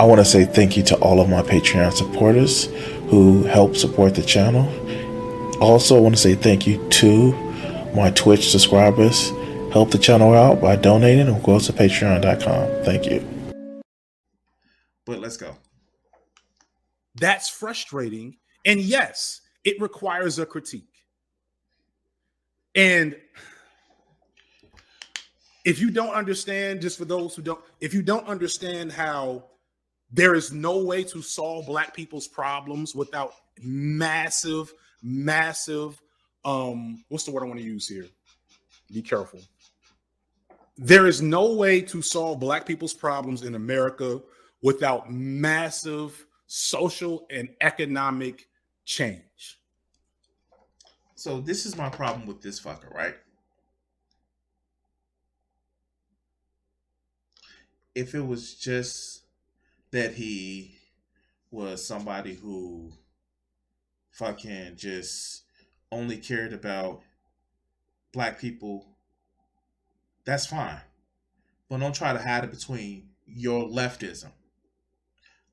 I want to say thank you to all of my Patreon supporters who help support the channel. Also, I want to say thank you to my Twitch subscribers. Help the channel out by donating or go to patreon.com. Thank you. But let's go. That's frustrating. And yes, it requires a critique. And if you don't understand, just for those who don't, if you don't understand how there is no way to solve black people's problems without massive, massive, um, what's the word I want to use here? Be careful. There is no way to solve black people's problems in America without massive social and economic change. So this is my problem with this fucker, right? If it was just that he was somebody who fucking just only cared about black people, that's fine. But don't try to hide it between your leftism.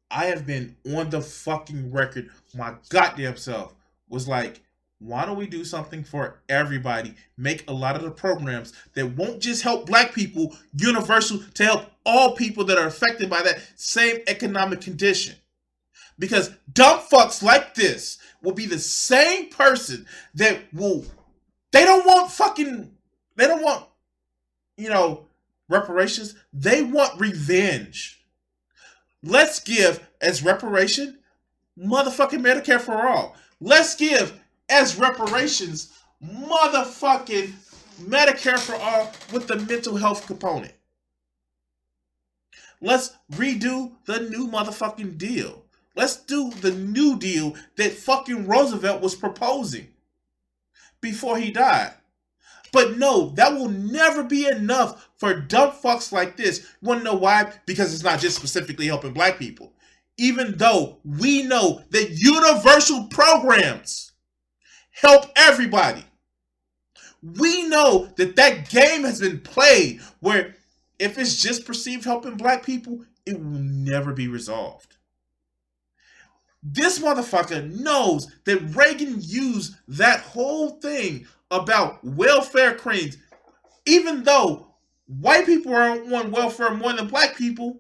I have been on the fucking record, my goddamn self, was like, why don't we do something for everybody? Make a lot of the programs that won't just help black people universal to help all people that are affected by that same economic condition. Because dumb fucks like this will be the same person that will, they don't want fucking, they don't want, you know, reparations. They want revenge. Let's give as reparation motherfucking Medicare for all. Let's give as reparations motherfucking Medicare for all with the mental health component. Let's redo the new motherfucking deal. Let's do the new deal that fucking Roosevelt was proposing before he died. But no, that will never be enough for dumb fucks like this. You wanna know why? Because it's not just specifically helping black people. Even though we know that universal programs help everybody. We know that that game has been played where if it's just perceived helping black people, it will never be resolved. This motherfucker knows that Reagan used that whole thing about welfare queens, even though white people are on welfare more than black people,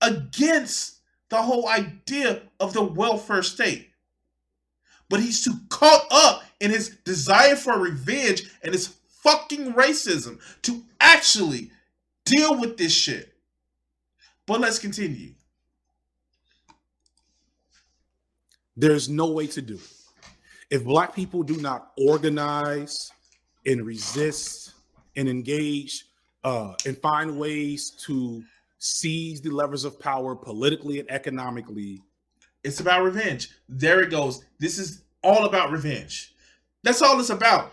against the whole idea of the welfare state. But he's too caught up in his desire for revenge and his fucking racism to actually deal with this shit. But let's continue. There's no way to do it. If black people do not organize and resist and engage uh, and find ways to seize the levers of power politically and economically, it's about revenge. There it goes. This is all about revenge. That's all it's about.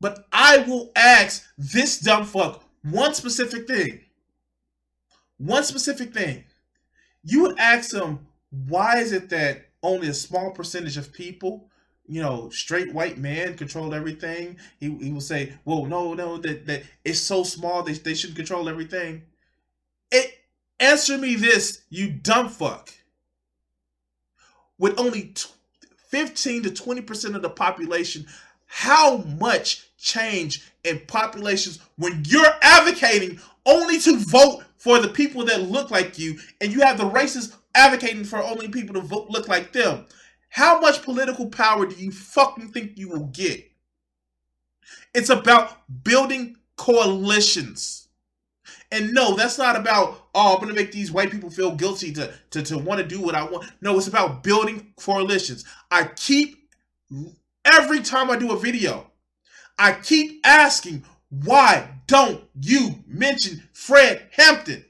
But I will ask this dumb fuck one specific thing. One specific thing. You would ask them, why is it that only a small percentage of people, you know, straight white man control everything? He, he will say, well, no, no, that, that it's so small, they, they shouldn't control everything. It answer me this, you dumb fuck. With only 15 to 20% of the population, how much change in populations when you're advocating only to vote for the people that look like you and you have the racists advocating for only people to vote look like them. How much political power do you fucking think you will get? It's about building coalitions. And no, that's not about, oh, I'm gonna make these white people feel guilty to, to, to want to do what I want. No, it's about building coalitions. I keep every time I do a video, I keep asking, why don't you mention Fred Hampton?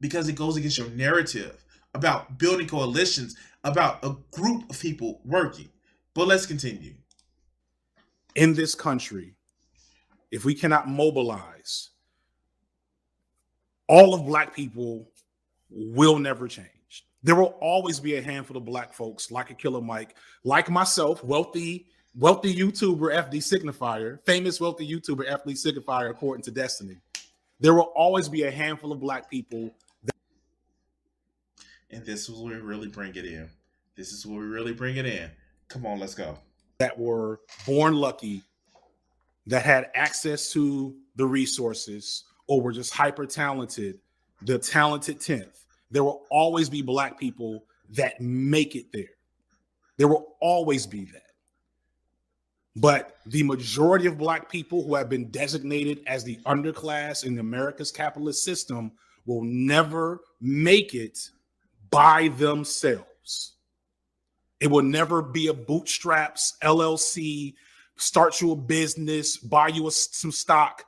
Because it goes against your narrative about building coalitions, about a group of people working. But let's continue. In this country, if we cannot mobilize, all of black people will never change. There will always be a handful of black folks like a killer Mike, like myself, wealthy, wealthy YouTuber FD Signifier, famous wealthy YouTuber FD Signifier, according to Destiny, There will always be a handful of black people. That- and this is where we really bring it in. This is where we really bring it in. Come on, let's go. That were born lucky, that had access to the resources, or were just hyper talented, the talented 10th. There will always be black people that make it there. There will always be that. But the majority of black people who have been designated as the underclass in America's capitalist system will never make it by themselves. It will never be a bootstraps LLC, start you a business, buy you a, some stock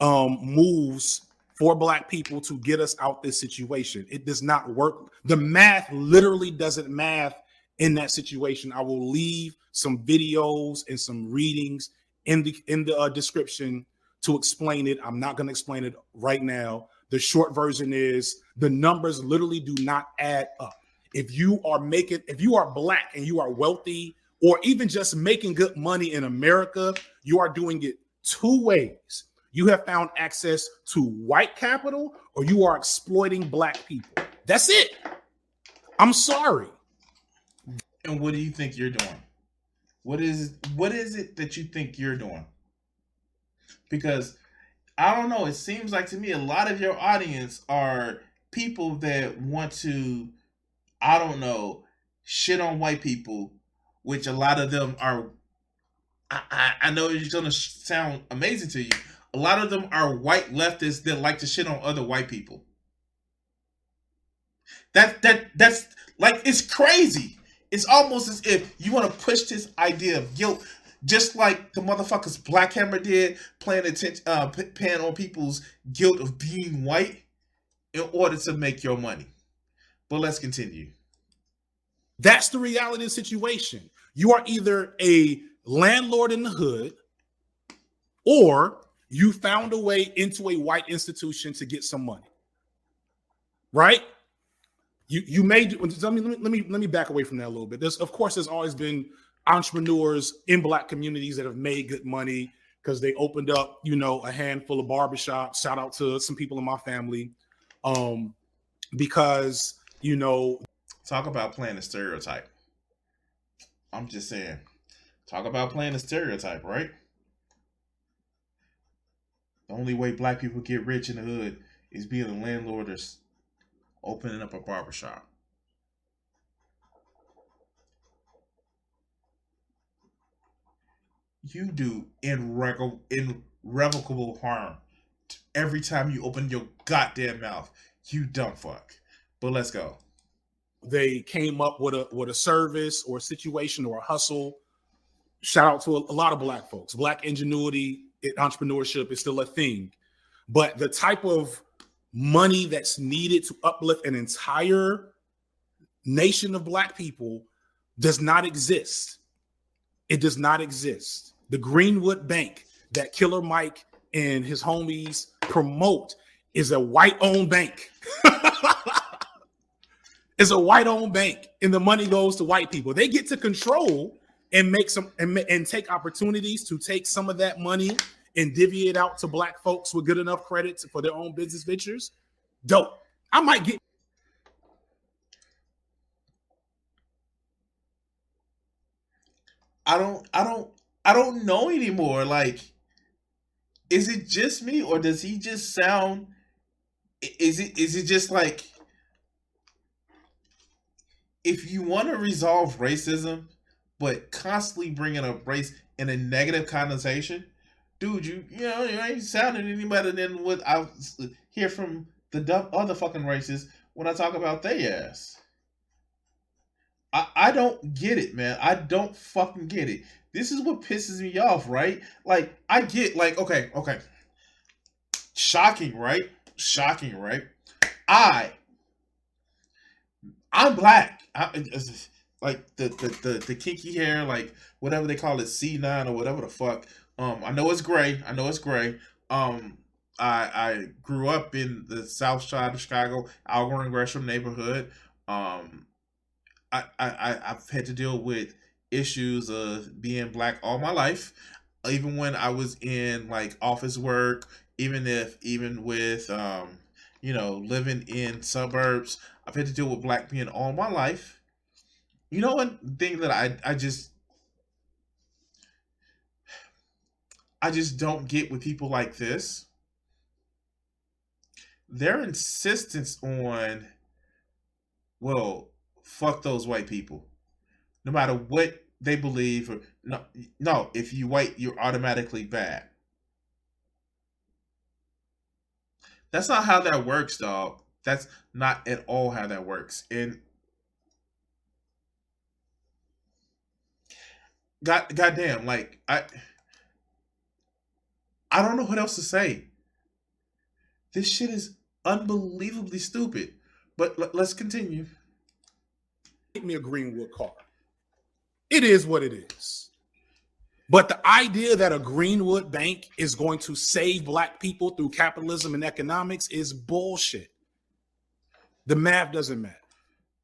um, moves for black people to get us out this situation. It does not work. The math literally doesn't math in that situation. I will leave some videos and some readings in the in the uh, description to explain it. I'm not going to explain it right now. The short version is the numbers literally do not add up. If you are making if you are black and you are wealthy or even just making good money in America, you are doing it two ways. You have found access to white capital or you are exploiting black people. That's it. I'm sorry. And what do you think you're doing? What is what is it that you think you're doing? Because I don't know, it seems like to me a lot of your audience are people that want to I don't know, shit on white people, which a lot of them are I, I, I know it's gonna sound amazing to you. A lot of them are white leftists that like to shit on other white people. That that that's like it's crazy. It's almost as if you want to push this idea of guilt, just like the motherfuckers Black Hammer did, playing attention, uh, paying on people's guilt of being white in order to make your money. But let's continue. That's the reality of the situation. You are either a landlord in the hood, or you found a way into a white institution to get some money. Right? You you made let me, let me let me back away from that a little bit. There's of course there's always been entrepreneurs in black communities that have made good money because they opened up, you know, a handful of barbershops. Shout out to some people in my family. Um, because you know, talk about playing a stereotype. I'm just saying, talk about playing a stereotype, right? The only way black people get rich in the hood is being a landlord or opening up a barbershop. You do irrevocable, harm every time you open your goddamn mouth. You dumb fuck. But let's go. They came up with a with a service or a situation or a hustle. Shout out to a, a lot of black folks. Black ingenuity, entrepreneurship is still a thing. But the type of money that's needed to uplift an entire nation of black people does not exist. It does not exist. The Greenwood Bank that Killer Mike and his homies promote is a white owned bank. it's a white owned bank, and the money goes to white people. They get to control and make some and, and take opportunities to take some of that money and divvy it out to black folks with good enough credit for their own business ventures, dope. I might get. I don't. I don't. I don't know anymore. Like, is it just me, or does he just sound? Is it? Is it just like? If you want to resolve racism, but constantly bringing up race in a negative connotation, dude, you you know you ain't sounding any better than what I hear from the dumb other fucking races when I talk about they ass. I I don't get it, man. I don't fucking get it. This is what pisses me off, right? Like I get like okay, okay. Shocking, right? Shocking, right? I I'm black. I, like the, the the the kinky hair, like whatever they call it, C nine or whatever the fuck. Um, I know it's gray. I know it's gray. Um, I I grew up in the South Side of Chicago, Auburn Gresham neighborhood. Um, I I I've had to deal with issues of being black all my life. Even when I was in like office work, even if even with um, you know, living in suburbs, I've had to deal with black men all my life. You know one thing that I I just I just don't get with people like this. Their insistence on well, fuck those white people. No matter what they believe or no no, if you white, you're automatically bad. That's not how that works, dog. That's not at all how that works. And God goddamn, like I I don't know what else to say. This shit is unbelievably stupid. But let's continue. Get me a Greenwood car. It is what it is. But the idea that a Greenwood bank is going to save black people through capitalism and economics is bullshit. The math doesn't matter.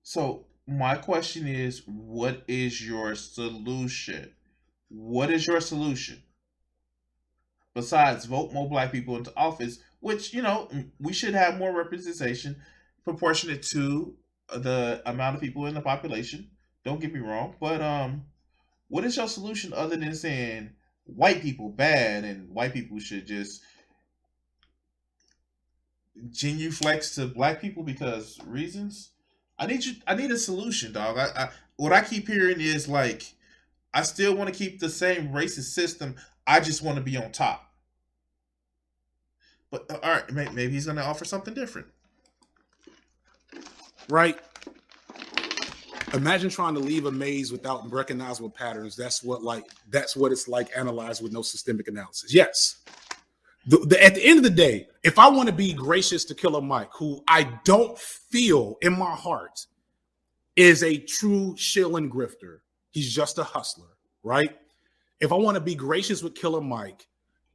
So my question is, what is your solution? What is your solution? Besides vote more black people into office, which you know we should have more representation proportionate to the amount of people in the population. Don't get me wrong, but um, what is your solution other than saying white people bad and white people should just genuflex to black people because reasons? I need you. I need a solution, dog. I, I what I keep hearing is like, I still want to keep the same racist system. I just want to be on top. But uh, all right, maybe he's going to offer something different right? Imagine trying to leave a maze without recognizable patterns. That's what like that's what it's like analyzed with no systemic analysis. Yes. The, the, at the end of the day, if I want to be gracious to Killer Mike, who I don't feel in my heart is a true shill and grifter, he's just a hustler, right? If I want to be gracious with Killer Mike,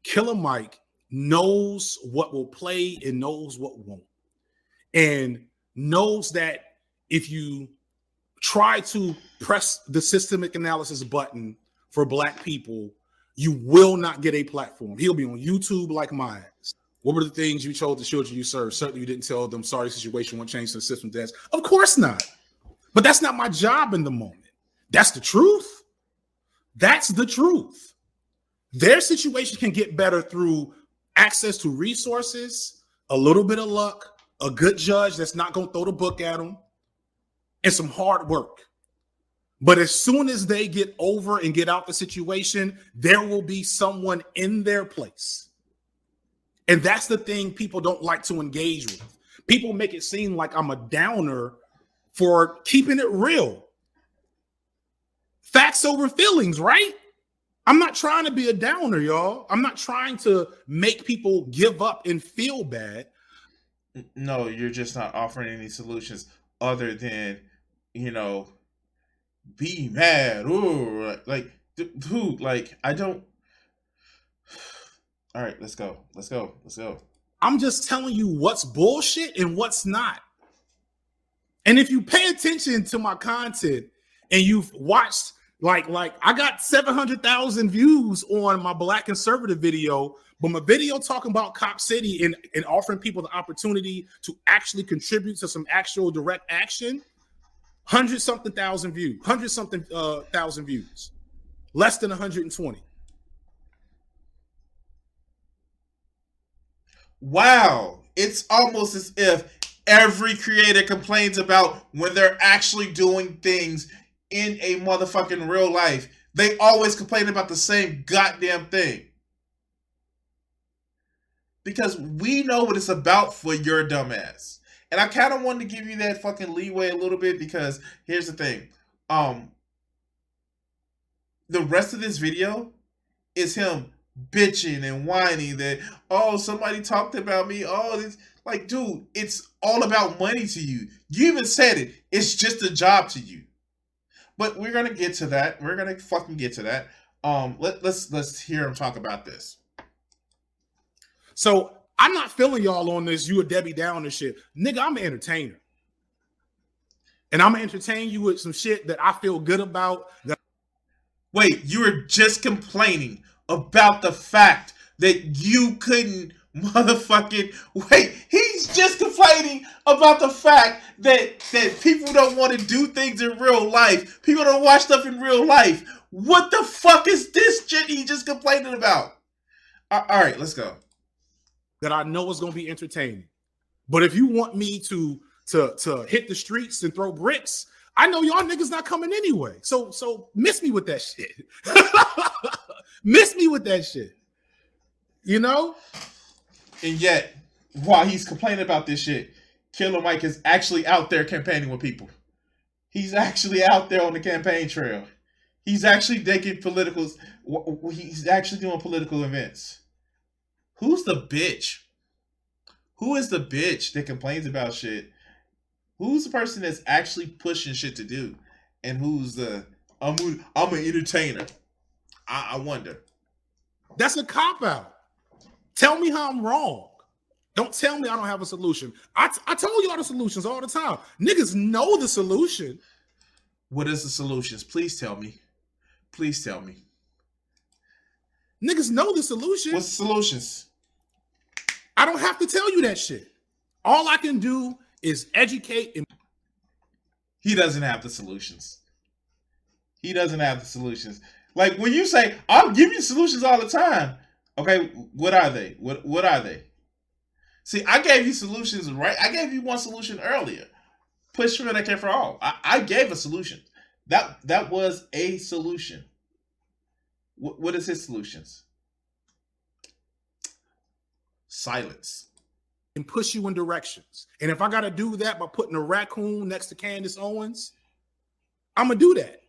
Killer Mike knows what will play and knows what won't. And knows that if you try to press the systemic analysis button for black people, you will not get a platform. He'll be on YouTube like mine. What were the things you told the children you served? Certainly, you didn't tell them sorry situation won't change the system. That's of course not. But that's not my job in the moment. That's the truth. That's the truth. Their situation can get better through access to resources, a little bit of luck, a good judge that's not going to throw the book at them, and some hard work. But as soon as they get over and get out the situation, there will be someone in their place. And that's the thing people don't like to engage with. People make it seem like I'm a downer for keeping it real. Facts over feelings, right? I'm not trying to be a downer, y'all. I'm not trying to make people give up and feel bad no, you're just not offering any solutions other than, you know, be mad. Ooh, like, dude, like, I don't. All right, let's go. Let's go. Let's go. I'm just telling you what's bullshit and what's not. And if you pay attention to my content and you've watched, like, like I got 700,000 views on my black conservative video but my video talking about Cop City and, and offering people the opportunity to actually contribute to some actual direct action, hundred something thousand views, hundred something uh, thousand views, less than 120. Wow, it's almost as if every creator complains about when they're actually doing things in a motherfucking real life. They always complain about the same goddamn thing because we know what it's about for your dumbass. And I kind of wanted to give you that fucking leeway a little bit because here's the thing. Um the rest of this video is him bitching and whining that oh somebody talked about me. Oh this like dude, it's all about money to you. You even said it. It's just a job to you. But we're gonna get to that. We're gonna fucking get to that. Um let, let's let's hear him talk about this. So I'm not feeling y'all on this. You a Debbie Downer shit, nigga. I'm an entertainer, and I'm gonna entertain you with some shit that I feel good about. That- Wait, you were just complaining about the fact that you couldn't motherfucking wait. He's just complaining about the fact that that people don't want to do things in real life. People don't watch stuff in real life. What the fuck is this shit he just complaining about? All right, let's go. That I know is going to be entertaining. But if you want me to to to hit the streets and throw bricks, I know y'all niggas not coming anyway. So so miss me with that shit. miss me with that shit. You know? And yet, while he's complaining about this shit, Killer Mike is actually out there campaigning with people. He's actually out there on the campaign trail. He's actually making political. He's actually doing political events. Who's the bitch? Who is the bitch that complains about shit? Who's the person that's actually pushing shit to do? And who's the I'm I'm an entertainer? I, I wonder. That's a cop out. Tell me how I'm wrong. Don't tell me I don't have a solution. I, t- I tell you all the solutions all the time. Niggas know the solution. What is the solutions? Please tell me. Please tell me. Niggas know the solution. What's the solutions? I don't have to tell you that shit. All I can do is educate and he doesn't have the solutions. He doesn't have the solutions. Like when you say, I'll give you solutions all the time. Okay, what are they? What what are they? See, I gave you solutions, right? I gave you one solution earlier. Push for Medicare for all. I, I gave a solution. That that was a solution. What, what is his solutions? Silence. And push you in directions. And if I gotta do that by putting a raccoon next to Candace Owens, I'm gonna do that.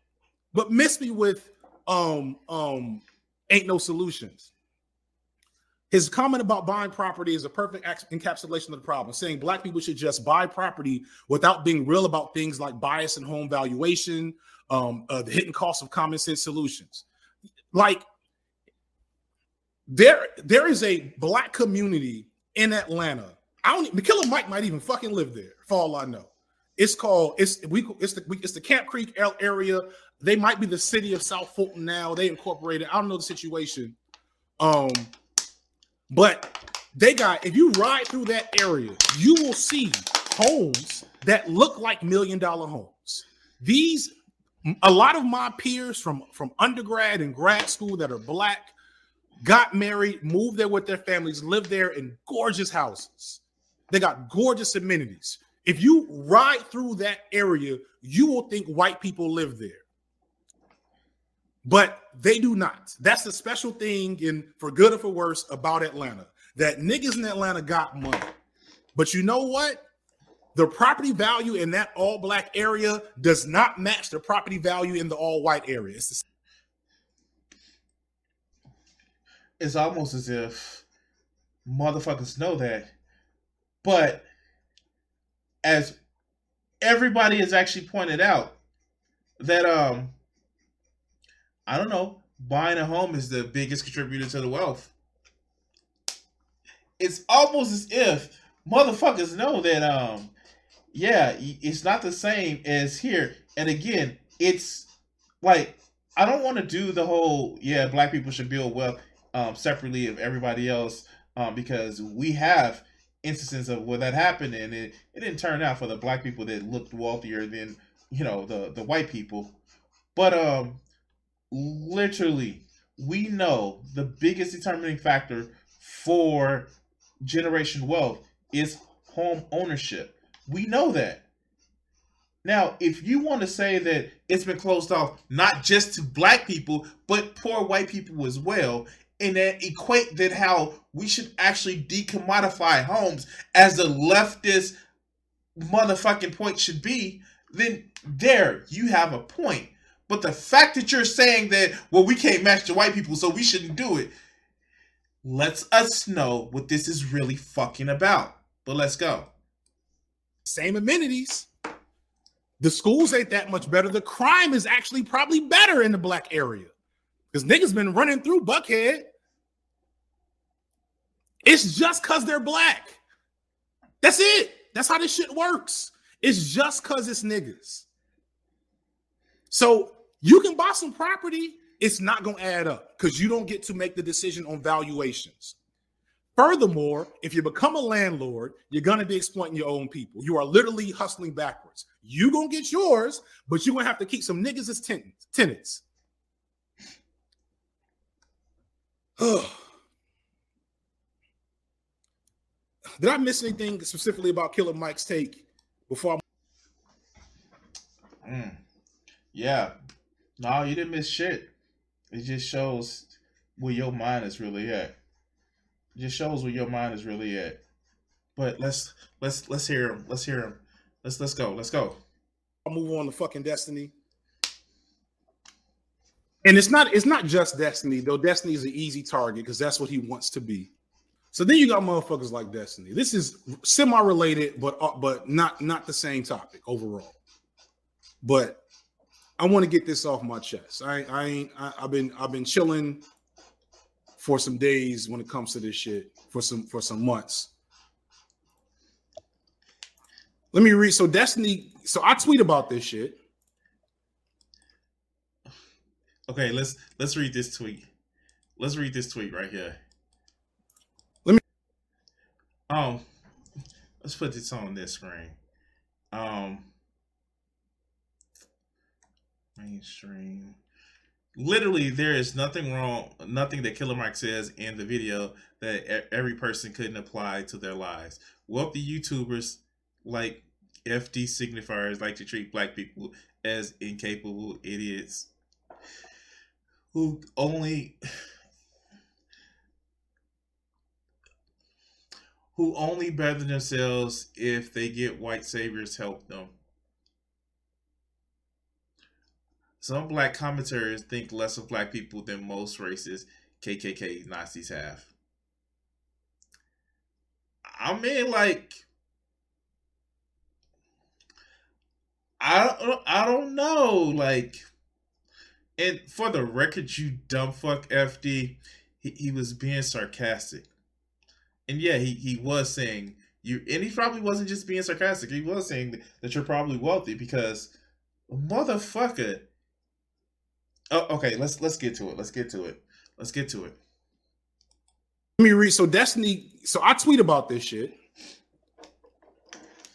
But miss me with um um ain't no solutions. His comment about buying property is a perfect encapsulation of the problem, saying black people should just buy property without being real about things like bias and home valuation, um, uh, the hidden cost of common sense solutions. Like there, there is a black community in Atlanta. I don't. Killer Mike might even fucking live there, for all I know. It's called. It's we. It's the. It's the Camp Creek area. They might be the city of South Fulton now. They incorporated. I don't know the situation. Um, but they got, if you ride through that area, you will see homes that look like million dollar homes. These, a lot of my peers from, from undergrad and grad school that are black got married, moved there with their families, lived there in gorgeous houses. They got gorgeous amenities. If you ride through that area, you will think white people live there but they do not. That's the special thing in for good or for worse about Atlanta. That niggas in Atlanta got money. But you know what? The property value in that all black area does not match the property value in the all white area. It's, it's almost as if motherfuckers know that. But as everybody has actually pointed out, that um I don't know, buying a home is the biggest contributor to the wealth. It's almost as if motherfuckers know that um yeah, it's not the same as here. And again, it's like I don't want to do the whole yeah, black people should build wealth um separately of everybody else um because we have instances of where that happened and it, it didn't turn out for the black people that looked wealthier than you know the the white people. But um literally, we know the biggest determining factor for generation wealth is home ownership. We know that. Now, if you want to say that it's been closed off not just to black people, but poor white people as well, and then equate that how we should actually decommodify homes as the leftist motherfucking point should be, then there you have a point. But the fact that you're saying that, well, we can't match the white people, so we shouldn't do it, lets us know what this is really fucking about. But let's go. Same amenities. The schools ain't that much better. The crime is actually probably better in the black area because niggas been running through Buckhead. It's just because they're black. That's it. That's how this shit works. It's just because it's niggas. So you can buy some property, it's not going to add up because you don't get to make the decision on valuations. Furthermore, if you become a landlord, you're going to be exploiting your own people. You are literally hustling backwards. You going to get yours, but you're going to have to keep some niggas as tenants. tenants. Did I miss anything specifically about Killer Mike's take before I... Mm. Yeah. No, you didn't miss shit. It just shows where your mind is really at. It just shows where your mind is really at. But let's let's let's hear him. Let's hear him. Let's let's go. Let's go. I'll move on to fucking Destiny. And it's not it's not just Destiny, though Destiny is an easy target because that's what he wants to be. So then you got motherfuckers like Destiny. This is semi-related, but uh, but not not the same topic overall. But I want to get this off my chest. I I ain't I, have been I've been chilling for some days when it comes to this shit for some for some months. Let me read. So Destiny. So I tweet about this shit. Okay, let's let's read this tweet. Let's read this tweet right here. Let me. Um, let's put this on this screen. Um, mainstream. Literally there is nothing wrong nothing that killer mike says in the video that every person couldn't apply to their lives. Wealthy youtubers like fd signifiers like to treat black people as incapable idiots who only who only better themselves if they get white saviors help them Some black commentators think less of black people than most racist KKK Nazis have. I mean, like, I don't, I don't know, like, and for the record, you dumb fuck FD, he, he was being sarcastic, and yeah, he he was saying you, and he probably wasn't just being sarcastic. He was saying that you're probably wealthy because, motherfucker, Oh, okay. Let's let's get to it. Let's get to it. Let's get to it. Let me read. So Destiny. So I tweet about this shit,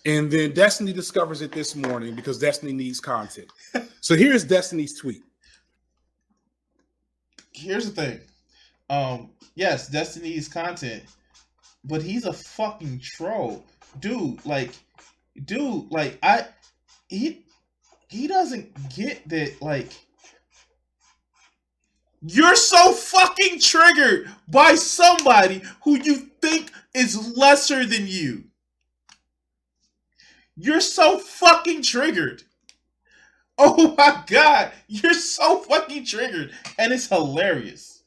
and then Destiny discovers it this morning because Destiny needs content. so here's Destiny's tweet. Here's the thing. Um. Yes, Destiny's content, but he's a fucking troll, dude. Like, dude. Like I, he, he doesn't get that. Like you're so fucking triggered by somebody who you think is lesser than you. You're so fucking triggered. Oh my god, you're so fucking triggered. And it's hilarious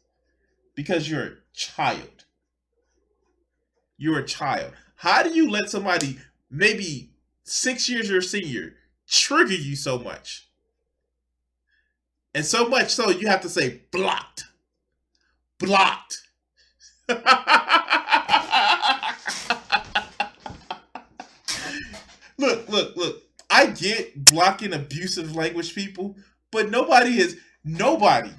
because you're a child. You're a child. How do you let somebody, maybe six years your senior, trigger you so much? And so much so you have to say blocked. Blocked. look, look, look. I get blocking abusive language people, but nobody is nobody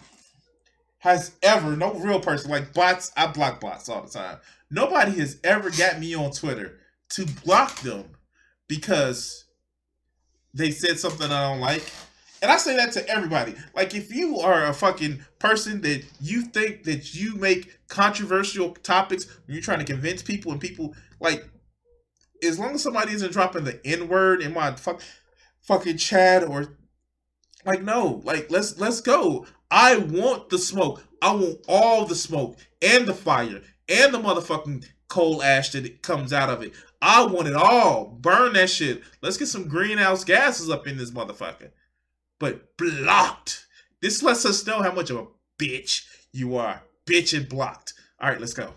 has ever, no real person, like bots, I block bots all the time. Nobody has ever got me on Twitter to block them because they said something I don't like and I say that to everybody. Like, if you are a fucking person that you think that you make controversial topics you're trying to convince people, and people like, as long as somebody isn't dropping the N word in my fuck, fucking chat or like, no, like let's let's go. I want the smoke. I want all the smoke and the fire and the motherfucking coal ash that comes out of it. I want it all. Burn that shit. Let's get some greenhouse gases up in this motherfucker but blocked. This lets us know how much of a bitch you are. Bitch and blocked. All right, let's go.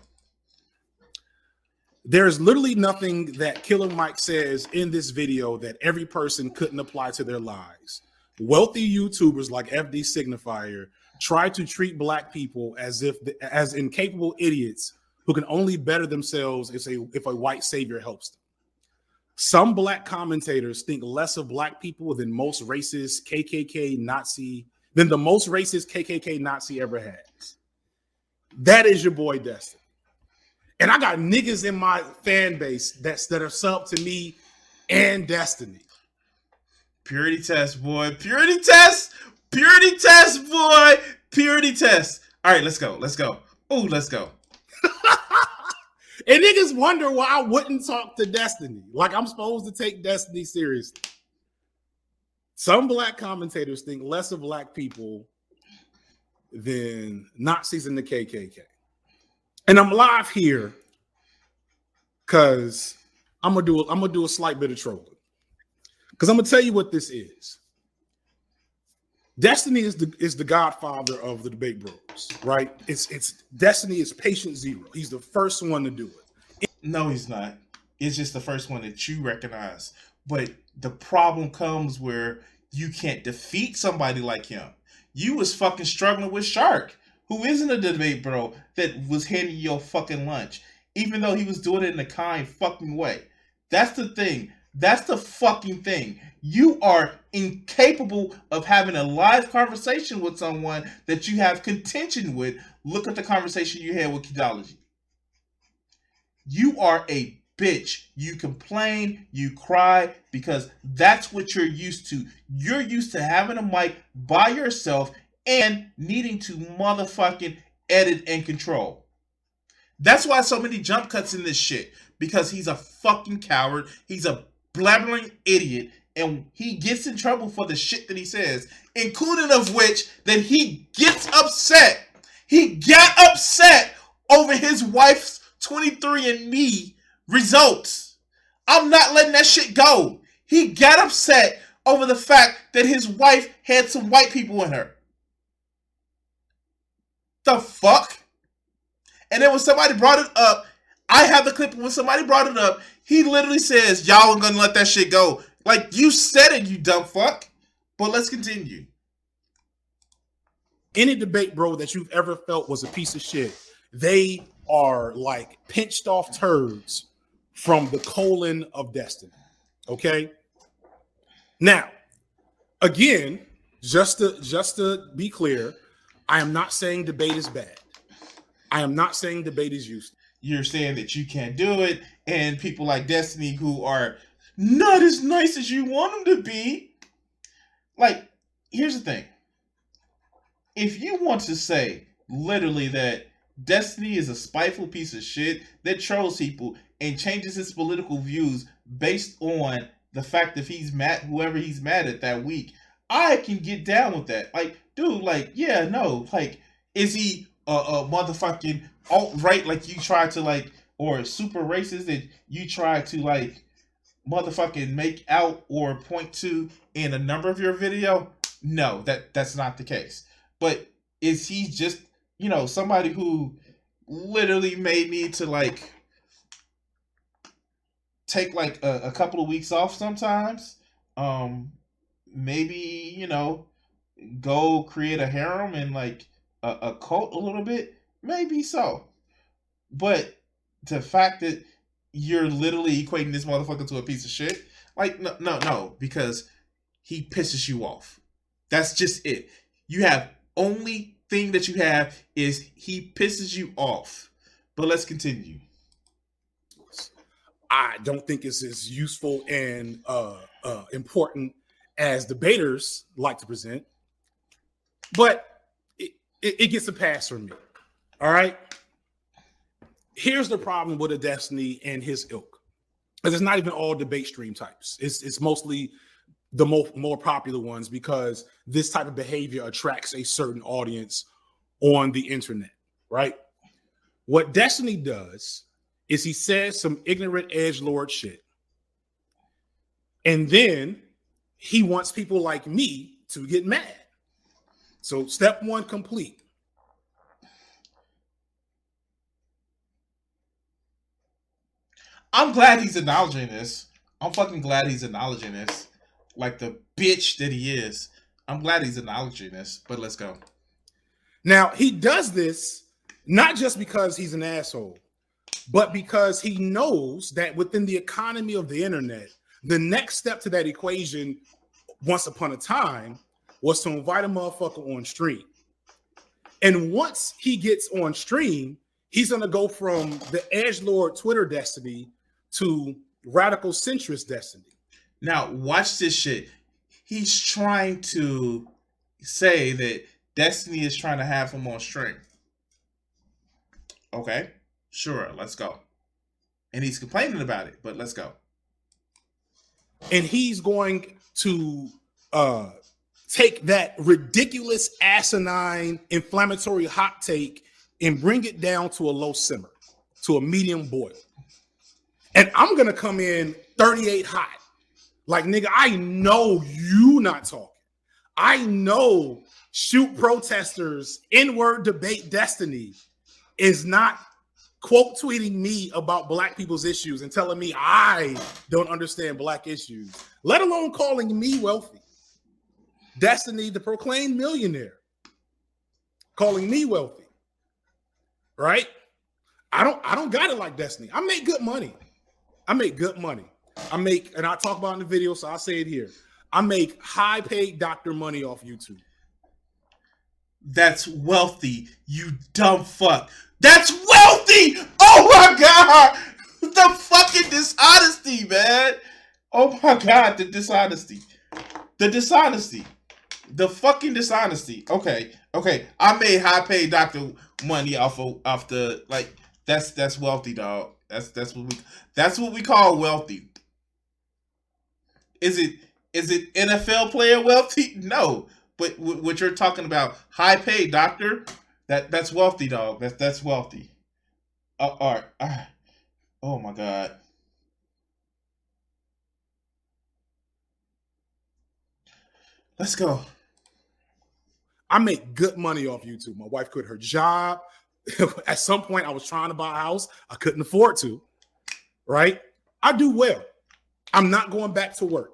There is literally nothing that Killer Mike says in this video that every person couldn't apply to their lives. Wealthy YouTubers like FD Signifier try to treat black people as if as incapable idiots who can only better themselves if a if a white savior helps them. Some black commentators think less of black people than most racist KKK Nazi than the most racist KKK Nazi ever has. That is your boy Destiny. And I got niggas in my fan base that's that are sub to me and Destiny. Purity test, boy. Purity test. Purity test, boy. Purity test. All right, let's go. Let's go. Oh, let's go. and niggas wonder why I wouldn't talk to Destiny. Like I'm supposed to take Destiny seriously. Some black commentators think less of black people than Nazis in the KKK. And I'm live here because I'm gonna do a, I'm gonna do a slight bit of trolling. Because I'm gonna tell you what this is. Destiny is the is the godfather of the debate bros, right? It's it's Destiny is patient zero. He's the first one to do it. No, he's not. It's just the first one that you recognize. But the problem comes where you can't defeat somebody like him. You was fucking struggling with Shark, who isn't a debate bro that was handing your fucking lunch, even though he was doing it in a kind fucking way. That's the thing. That's the fucking thing. You are incapable of having a live conversation with someone that you have contention with. Look at the conversation you had with Kidology. You are a bitch. You complain, you cry because that's what you're used to. You're used to having a mic by yourself and needing to motherfucking edit and control. That's why so many jump cuts in this shit because he's a fucking coward. He's a blabbering idiot and he gets in trouble for the shit that he says, including of which that he gets upset. He got upset over his wife's 23andMe results. I'm not letting that shit go. He got upset over the fact that his wife had some white people in her. The fuck? And then when somebody brought it up, I have the clip when somebody brought it up. He literally says, Y'all are gonna let that shit go. Like you said it, you dumb fuck. But let's continue. Any debate, bro, that you've ever felt was a piece of shit, they are like pinched off turds from the colon of destiny. Okay. Now, again, just to just to be clear, I am not saying debate is bad. I am not saying debate is useless. You're saying that you can't do it, and people like Destiny who are not as nice as you want them to be. Like, here's the thing. If you want to say literally that Destiny is a spiteful piece of shit that trolls people and changes his political views based on the fact that he's mad whoever he's mad at that week, I can get down with that. Like, dude, like, yeah, no, like, is he a, a motherfucking alt right like you try to like or super racist that you try to like motherfucking make out or point to in a number of your video? No, that that's not the case. But is he just you know somebody who literally made me to like take like a, a couple of weeks off sometimes? Um, maybe you know go create a harem and like a, a cult a little bit? Maybe so. But the fact that you're literally equating this motherfucker to a piece of shit, like no, no, no, because he pisses you off. That's just it. You have only thing that you have is he pisses you off. But let's continue. I don't think it's as useful and uh, uh, important as debaters like to present, but it, it, gets a pass from me. All right. Here's the problem with a Destiny and his ilk. Because it's not even all debate stream types. It's it's mostly the more popular ones because this type of behavior attracts a certain audience on the internet, right? What Destiny does is he says some ignorant edge lord shit. And then he wants people like me to get mad. So step one complete. I'm glad he's acknowledging this. I'm fucking glad he's acknowledging this. Like the bitch that he is. I'm glad he's acknowledging this, but let's go. Now, he does this not just because he's an asshole, but because he knows that within the economy of the internet, the next step to that equation, once upon a time, was to invite a motherfucker on stream. And once he gets on stream, He's going to go from the edge lord Twitter destiny to radical centrist destiny. Now, watch this shit. He's trying to say that Destiny is trying to have him on stream. Okay, sure, let's go. And he's complaining about it, but let's go. And he's going to uh take that ridiculous, asinine, inflammatory hot take and bring it down to a low simmer, to a medium boil. And I'm gonna come in 38 hot. Like, nigga, I know you not talking. I know shoot protesters, N-word debate destiny is not quote tweeting me about black people's issues and telling me I don't understand black issues, let alone calling me wealthy. Destiny, the proclaimed millionaire, calling me wealthy. Right? I don't I don't got it like Destiny. I make good money. I make good money. I make, and I talk about in the video, so I'll say it here. I make high paid doctor money off YouTube. That's wealthy, you dumb fuck. That's wealthy. Oh my god, the fucking dishonesty, man. Oh my god, the dishonesty, the dishonesty, the fucking dishonesty. Okay, okay. I made high paid doctor money off of off the like. That's that's wealthy, dog. That's that's what we that's what we call wealthy. Is it is it NFL player wealthy? No, but what you're talking about, high paid doctor, that that's wealthy, dog. That's that's wealthy. Uh, all right. Uh, oh my god. Let's go. I make good money off YouTube. My wife quit her job. At some point, I was trying to buy a house. I couldn't afford to. Right? I do well. I'm not going back to work.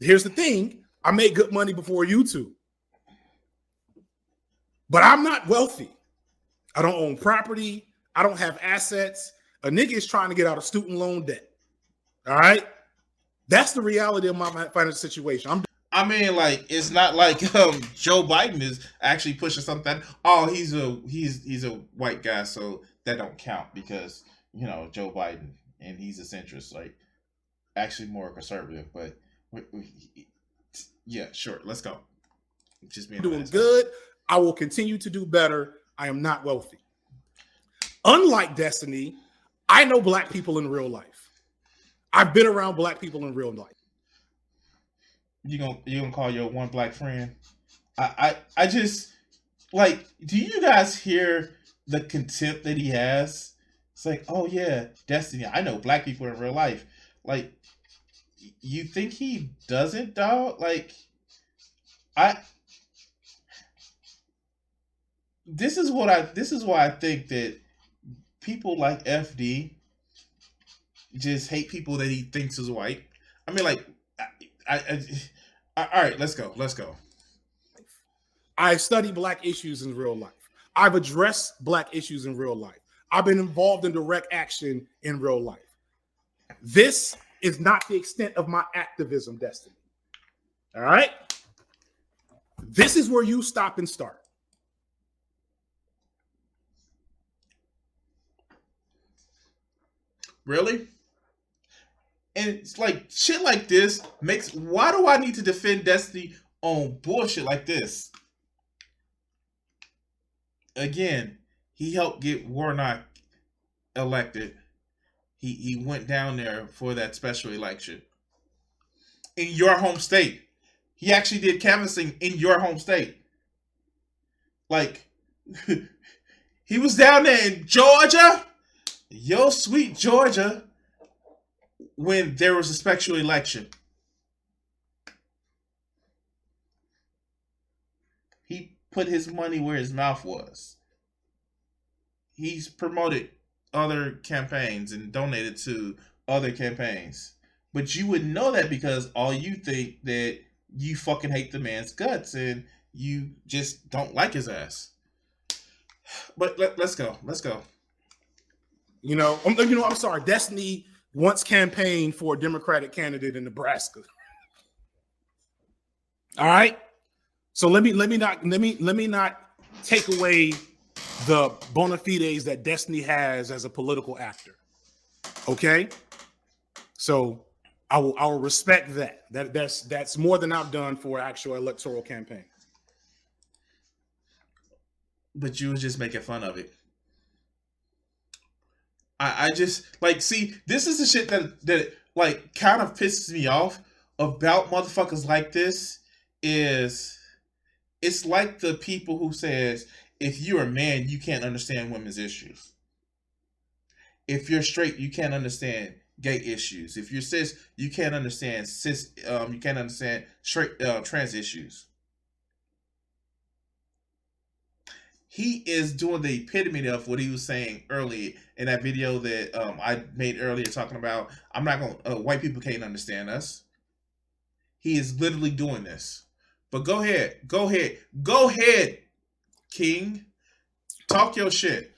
Here's the thing I made good money before YouTube, but I'm not wealthy. I don't own property. I don't have assets. A nigga is trying to get out of student loan debt. All right. That's the reality of my financial situation. I'm I mean, like it's not like um, Joe Biden is actually pushing something. Oh, he's a he's he's a white guy, so that don't count because you know Joe Biden and he's a centrist, like actually more conservative. But yeah, sure. Let's go. Just being doing good. I will continue to do better. I am not wealthy. Unlike Destiny, I know black people in real life. I've been around black people in real life. You gonna you gonna call your one black friend? I I, I just like. Do you guys hear the contempt that he has? It's like, oh yeah, Destiny. I know black people in real life. Like you think he doesn't, dog? Like, I. This is what I. This is why I think that people like FD just hate people that he thinks is white. I mean, like, I, I, I, all right, let's go. Let's go. I study black issues in real life. I've addressed black issues in real life. I've been involved in direct action in real life. This is not the extent of my activism destiny. All right. This is where you stop and start. Really? And it's like shit like this makes why do I need to defend Destiny on bullshit like this? Again, he helped get Warnock elected he he went down there for that special election in your home state. He actually did canvassing in your home state. Like he was down there in Georgia, yo sweet Georgia, when there was a special election. He put his money where his mouth was. He's promoted other campaigns and donated to other campaigns. But you wouldn't know that because all you think that you fucking hate the man's guts and you just don't like his ass. But let, us go. Let's go. You know, I'm, you know, I'm sorry. Destiny once campaigned for a Democratic candidate in Nebraska. All right. So let me let me not let me let me not take away the bona fides that Destiny has as a political actor. Okay, so I will I will respect that. That that's that's more than I've done for actual electoral campaign. But you was just making fun of it. I I just like see this is the shit that that like kind of pisses me off about motherfuckers like this is it's like the people who says if you're a man you can't understand women's issues. If you're straight you can't understand gay issues. If you're cis you can't understand cis um you can't understand straight uh, trans issues he is doing the epitome of what he was saying early in that video that um, I made earlier, talking about I'm not going. to uh, White people can't understand us. He is literally doing this. But go ahead, go ahead, go ahead, King. Talk your shit.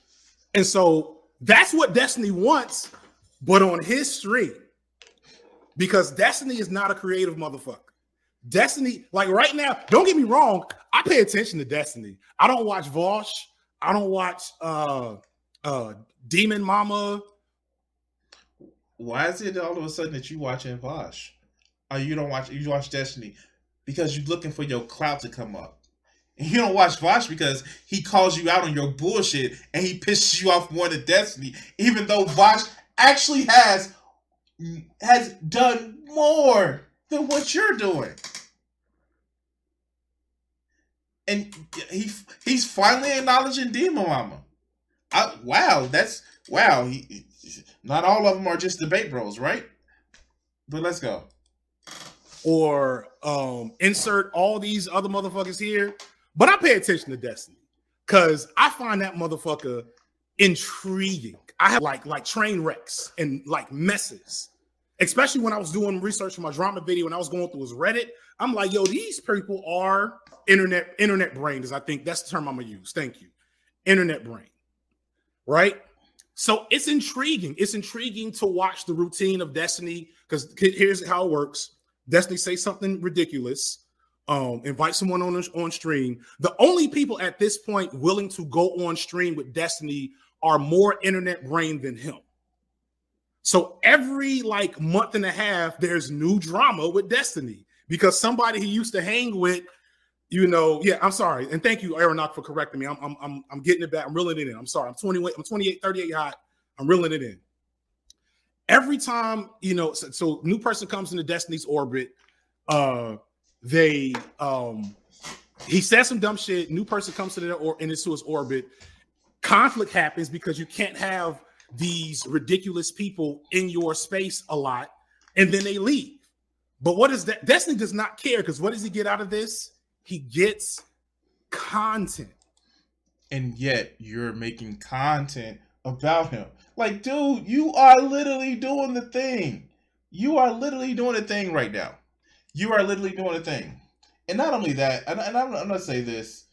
And so that's what Destiny wants, but on his stream. Because Destiny is not a creative motherfucker. Destiny, like right now, don't get me wrong, I pay attention to Destiny. I don't watch Vaush. I don't watch uh uh Demon Mama. Why is it all of a sudden that you watching Vaush? Oh, you don't watch you watch Destiny because you're looking for your clout to come up. And you don't watch Vaush because he calls you out on your bullshit and he pisses you off more than Destiny, even though Vaush actually has has done more than what you're doing. And he he's finally acknowledging Demon Mama. I, wow, that's wow. He, not all of them are just debate bros, right? But let's go or um, insert all these other motherfuckers here. But I pay attention to Destiny because I find that motherfucker intriguing. I have like like train wrecks and like messes, especially when I was doing research for my drama video and I was going through his Reddit. I'm like, yo, these people are internet internet brain. I think that's the term I'm gonna use. Thank you, internet brain, right? So it's intriguing. It's intriguing to watch the routine of Destiny because here's how it works. Destiny say something ridiculous, um, invite someone on on stream. The only people at this point willing to go on stream with Destiny are more internet brain than him. So every like month and a half, there's new drama with Destiny because somebody he used to hang with, you know, yeah, I'm sorry. And thank you, Aeronaut, for correcting me. I'm, I'm, I'm, I'm getting it back. I'm reeling it in. I'm sorry. I'm 28, I'm 28, 38 hot. I'm reeling it in every time you know so, so, new person comes into destiny's orbit uh they um he says some dumb shit new person comes to the or into his orbit conflict happens because you can't have these ridiculous people in your space a lot and then they leave but what is that destiny does not care because what does he get out of this he gets content and yet you're making content about him like, dude, you are literally doing the thing. You are literally doing a thing right now. You are literally doing a thing. And not only that, and, and I'm, I'm gonna say this.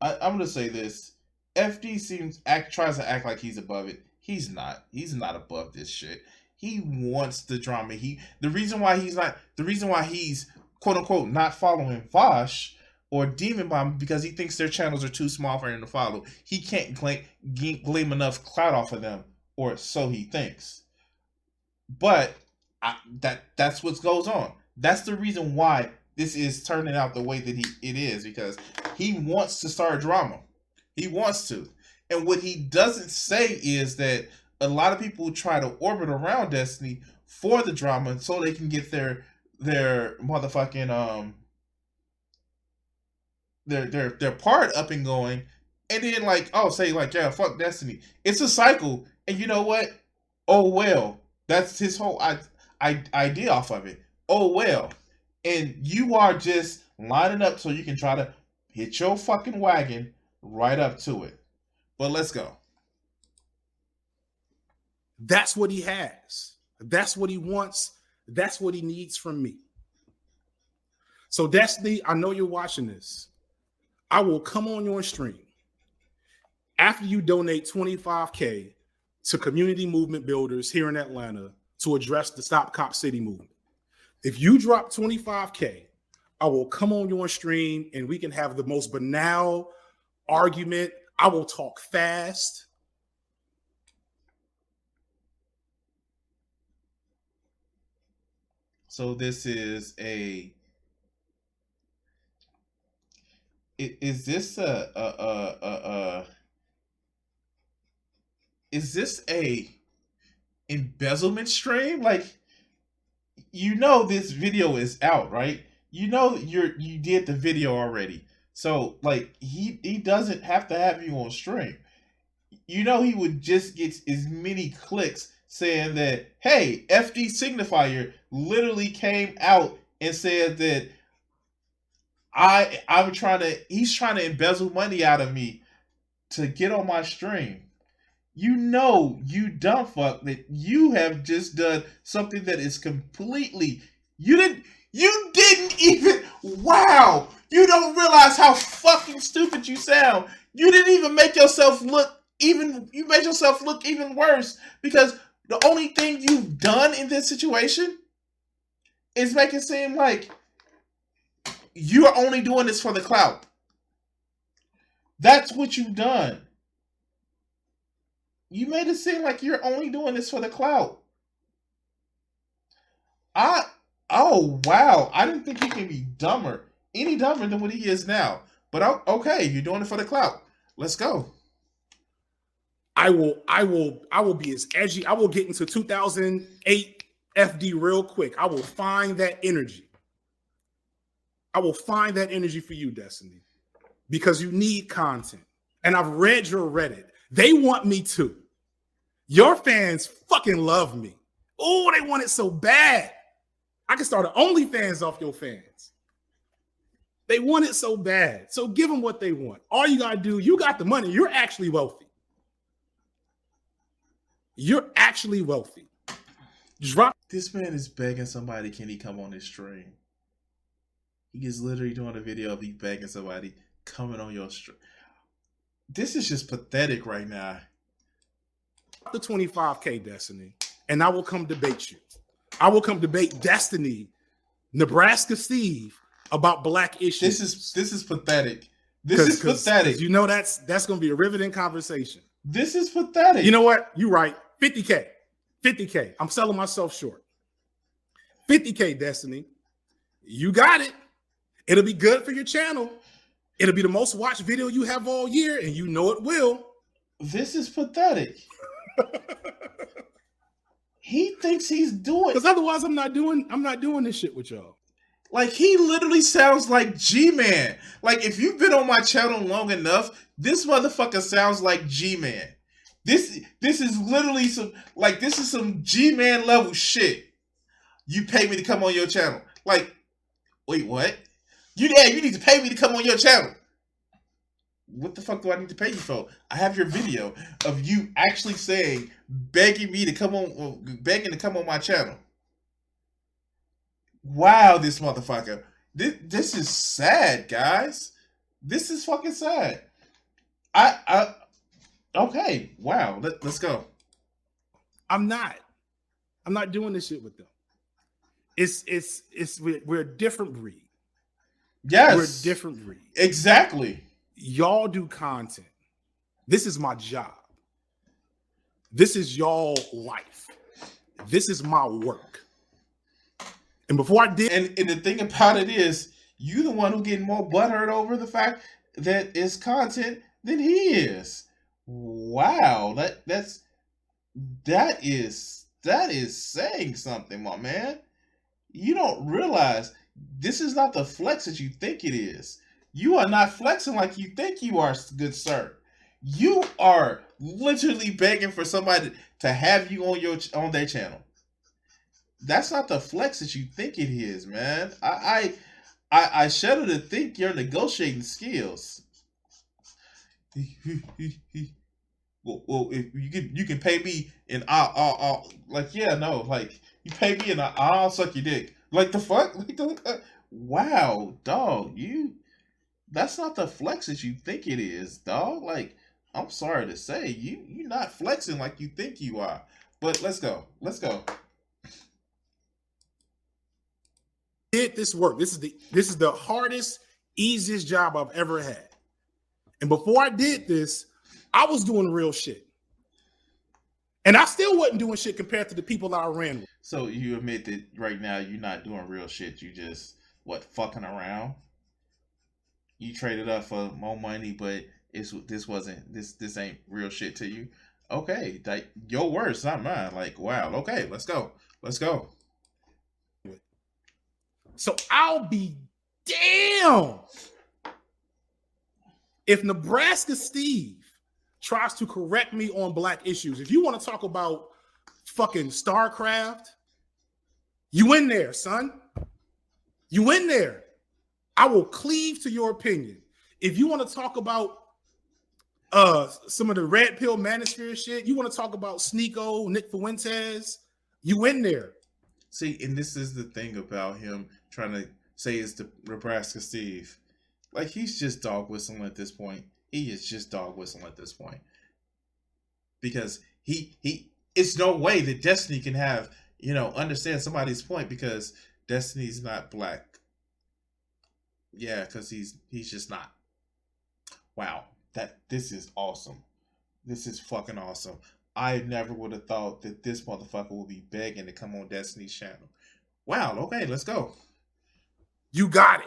I, I'm gonna say this. FD seems act tries to act like he's above it. He's not. He's not above this shit. He wants the drama. He the reason why he's not the reason why he's quote unquote not following Vaush or Demon Bomb because he thinks their channels are too small for him to follow. He can't claim, claim enough clout off of them or so he thinks. But I, that that's what goes on. That's the reason why this is turning out the way that he it is because he wants to start drama. He wants to. And what he doesn't say is that a lot of people try to orbit around Destiny for the drama so they can get their their motherfucking um their their their part up and going and then like oh say like yeah fuck Destiny. It's a cycle and you know what? Oh well. That's his whole I, I, idea off of it. Oh well. And you are just lining up so you can try to hit your fucking wagon right up to it. But let's go. That's what he has. That's what he wants. That's what he needs from me. So, Destiny, I know you're watching this. I will come on your stream after you donate 25K to community movement builders here in Atlanta to address the Stop Cop City movement. If you drop 25K, I will come on your stream and we can have the most banal argument. I will talk fast. So this is a. Is this a a a a? is this a embezzlement stream? Like, you know, this video is out, right? You know, you're you did the video already. So like he he doesn't have to have you on stream. You know he would just get as many clicks saying that hey, FD signifier literally came out and said that I I'm trying to he's trying to embezzle money out of me to get on my stream. You know, you dumb fuck that you have just done something that is completely you didn't you didn't even wow you don't realize how fucking stupid you sound. You didn't even make yourself look even you made yourself look even worse because the only thing you've done in this situation is make it seem like you're only doing this for the clout. That's what you've done. You made it seem like you're only doing this for the clout. I oh wow, I didn't think you can be dumber any dumber than what he is now. But okay, you're doing it for the clout. Let's go. I will, I will, I will be as edgy. I will get into 2008 FD real quick. I will find that energy. I will find that energy for you, Destiny, because you need content. And I've read your Reddit. They want me to. Your fans fucking love me. Oh, they want it so bad. I can start an OnlyFans off your fans. They want it so bad. So give them what they want. All you got to do, you got the money. You're actually wealthy. You're actually wealthy. Drop. This man is begging somebody, can he come on his stream? He is literally doing a video of he begging somebody coming on your stream. This is just pathetic right now. The 25K Destiny, and I will come debate you. I will come debate Destiny, Nebraska Steve, about black issues. This is this is pathetic. This is cause, pathetic. Cause you know that's that's going to be a riveting conversation. This is pathetic. You know what? You're right. 50k, 50k. I'm selling myself short. 50k, Destiny. You got it. It'll be good for your channel. It'll be the most watched video you have all year, and you know it will. This is pathetic. he thinks he's doing because otherwise I'm not doing I'm not doing this shit with y'all. Like he literally sounds like G Man. Like if you've been on my channel long enough, this motherfucker sounds like G Man. This this is literally some like this is some G Man level shit. You pay me to come on your channel. Like, wait, what? You yeah, you need to pay me to come on your channel. What the fuck do I need to pay you for? I have your video of you actually saying, begging me to come on, begging to come on my channel wow, this motherfucker. This this is sad, guys. This is fucking sad. I I okay. Wow. Let, let's go. I'm not. I'm not doing this shit with them. It's it's it's we're, we're a different breed. Yes, we're a different breed. Exactly. Y'all do content. This is my job. This is y'all life. This is my work. And before I did, and, and the thing about it is, you the one who getting more butthurt over the fact that it's content than he is. Wow, that that's that is that is saying something, my man. You don't realize this is not the flex that you think it is. You are not flexing like you think you are, good sir. You are literally begging for somebody to have you on your on their channel that's not the flex that you think it is, man. I I I, I shudder to think your negotiating skills. well, well, if you can you can pay me and I'll, I'll, I'll like yeah no like you pay me and I'll suck your dick. Like the fuck? Like the, uh, wow dog you that's not the flex that you think it is dog. Like I'm sorry to say you you're not flexing like you think you are. But let's go let's go did this work. This is the this is the hardest, easiest job I've ever had. And before I did this, I was doing real shit. And I still wasn't doing shit compared to the people I ran with. So you admit that right now you're not doing real shit. You just what fucking around. You traded up for more money, but it's this wasn't this this ain't real shit to you. Okay, like your words, not mine. Like wow. Okay, let's go. Let's go. So I'll be damn if Nebraska Steve tries to correct me on black issues. If you want to talk about fucking StarCraft, you in there, son. You in there. I will cleave to your opinion. If you want to talk about uh some of the red pill manosphere shit, you want to talk about Sneako, Nick Fuentes, you in there. See, and this is the thing about him trying to say it's the Nebraska Steve. Like he's just dog whistling at this point. He is just dog whistling at this point. Because he he it's no way that Destiny can have, you know, understand somebody's point because Destiny's not black. Yeah, because he's he's just not. Wow. That this is awesome. This is fucking awesome. I never would have thought that this motherfucker would be begging to come on Destiny's channel. Wow, okay, let's go. You got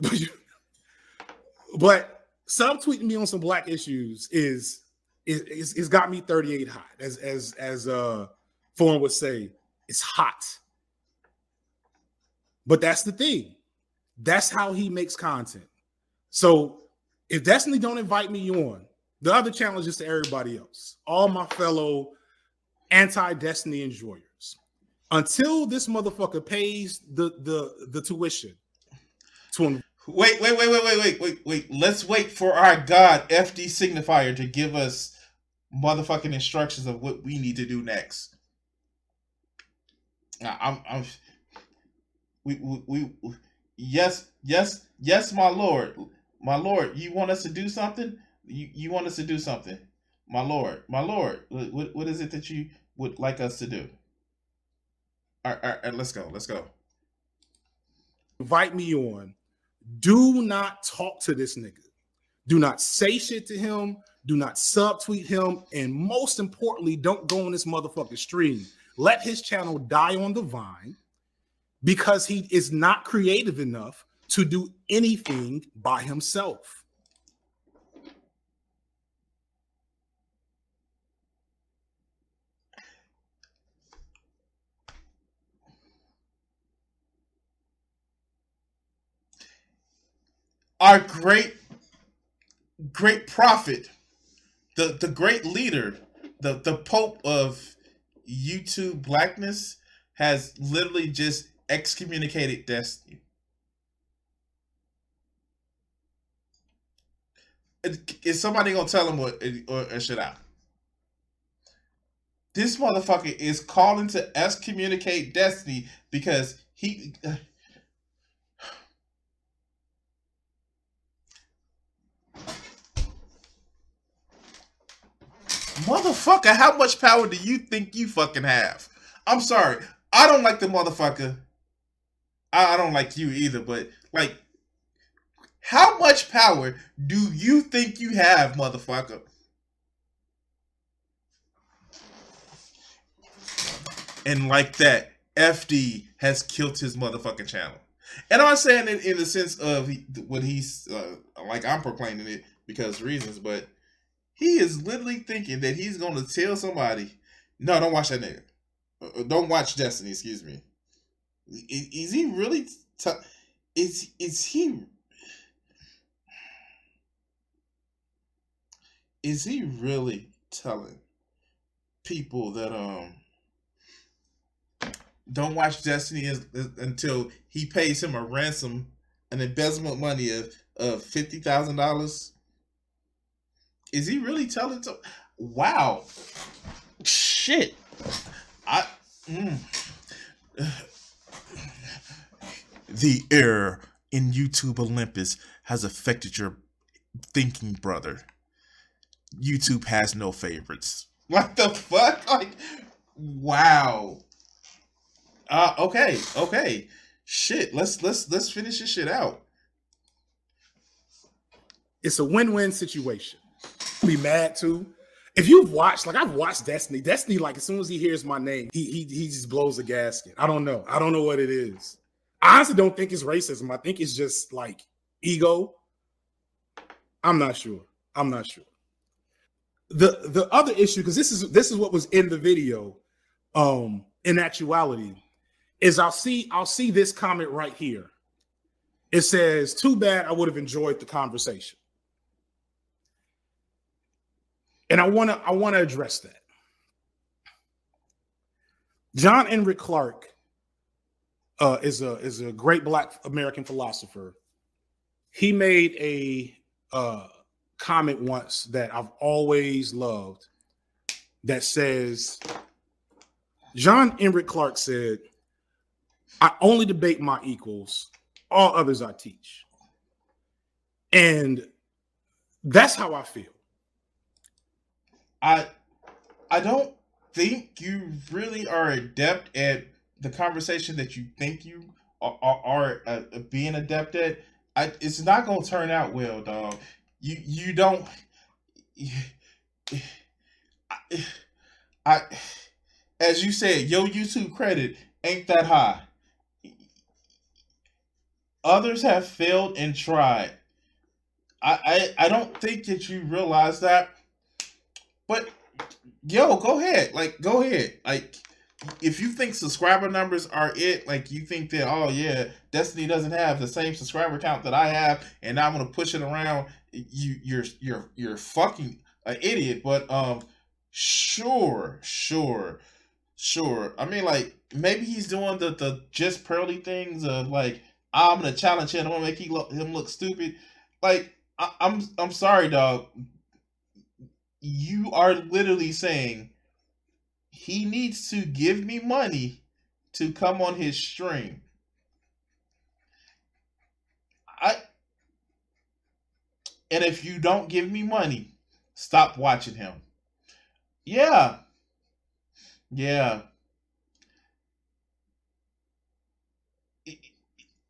it. but subtweeting me on some black issues is is it's got me 38 hot. As as as uh Foreign would say, it's hot. But that's the thing. That's how he makes content. So if Destiny don't invite me on, the other challenge is to everybody else, all my fellow anti-Destiny enjoyers. Until this motherfucker pays the the the tuition to Wait, wait, wait, wait, wait, wait, wait, wait. Let's wait for our God FD signifier to give us motherfucking instructions of what we need to do next. I'm, I'm, we, we, we, yes, yes, yes, my lord, my lord. You want us to do something? You, you want us to do something, my lord, my lord. What, what is it that you would like us to do? All right, all right, let's go, let's go. Invite me on do not talk to this nigga. Do not say shit to him. Do not subtweet him. And most importantly, don't go on this motherfucking stream. Let his channel die on the vine because he is not creative enough to do anything by himself. Our great great prophet, the the great leader, the the pope of YouTube blackness has literally just excommunicated Destiny. Is somebody gonna tell him what or, or should I? This motherfucker is calling to excommunicate Destiny because he Motherfucker, how much power do you think you fucking have? I'm sorry. I don't like the motherfucker. I, I don't like you either, but like, how much power do you think you have, motherfucker? And like that, FD has killed his motherfucking channel. And I'm saying it in the sense of what he's uh, like I'm proclaiming it because reasons, but he is literally thinking that he's going to tell somebody, no, don't watch that nigga. Uh, uh, don't watch Destiny, excuse me. Is, is he really, t- is, is he, is he really telling people that, um, don't watch Destiny until he pays him a ransom, an embezzlement money of, of $50,000 is he really telling to wow. Shit. I mm. the error in youtube olympus has affected your thinking brother. Youtube has no favorites. What the fuck? Like wow. Uh okay okay. Shit let's let's let's finish this shit out. It's a win-win situation. Be mad too. If you've watched, like I've watched Destiny, Destiny, like as soon as he hears my name, he he he just blows a gasket. I don't know. I don't know what it is. I honestly don't think it's racism. I think it's just like ego. I'm not sure. I'm not sure. The the other issue, because this is this is what was in the video, um, in actuality, is I'll see I'll see this comment right here. It says, "Too bad I would have enjoyed the conversation," and I want to I want to address that. John Henrik Clarke uh, is a is a great Black American philosopher. He made a uh, comment once that I've always loved that says, John Henrik Clarke said, I only debate my equals, all others I teach. And that's how I feel. I I don't think you really are adept at the conversation that you think you are, are, are uh, being adept at. I, it's not gonna turn out well, dog. You you don't I, I as you said your youtube credit ain't that high. Others have failed and tried. I, I i don't think that you realize that but yo go ahead like go ahead like if you think subscriber numbers are it, like you think that oh yeah, Destiny doesn't have the same subscriber count that I have, and I'm gonna push it around, you you're you're you're fucking an idiot. But um, sure, sure, sure. I mean, like maybe he's doing the the just pearly things of like I'm gonna challenge him, I'm gonna make he him look stupid. Like I, I'm I'm sorry, dog. You are literally saying he needs to give me money to come on his stream. I and if you don't give me money, stop watching him. Yeah. Yeah.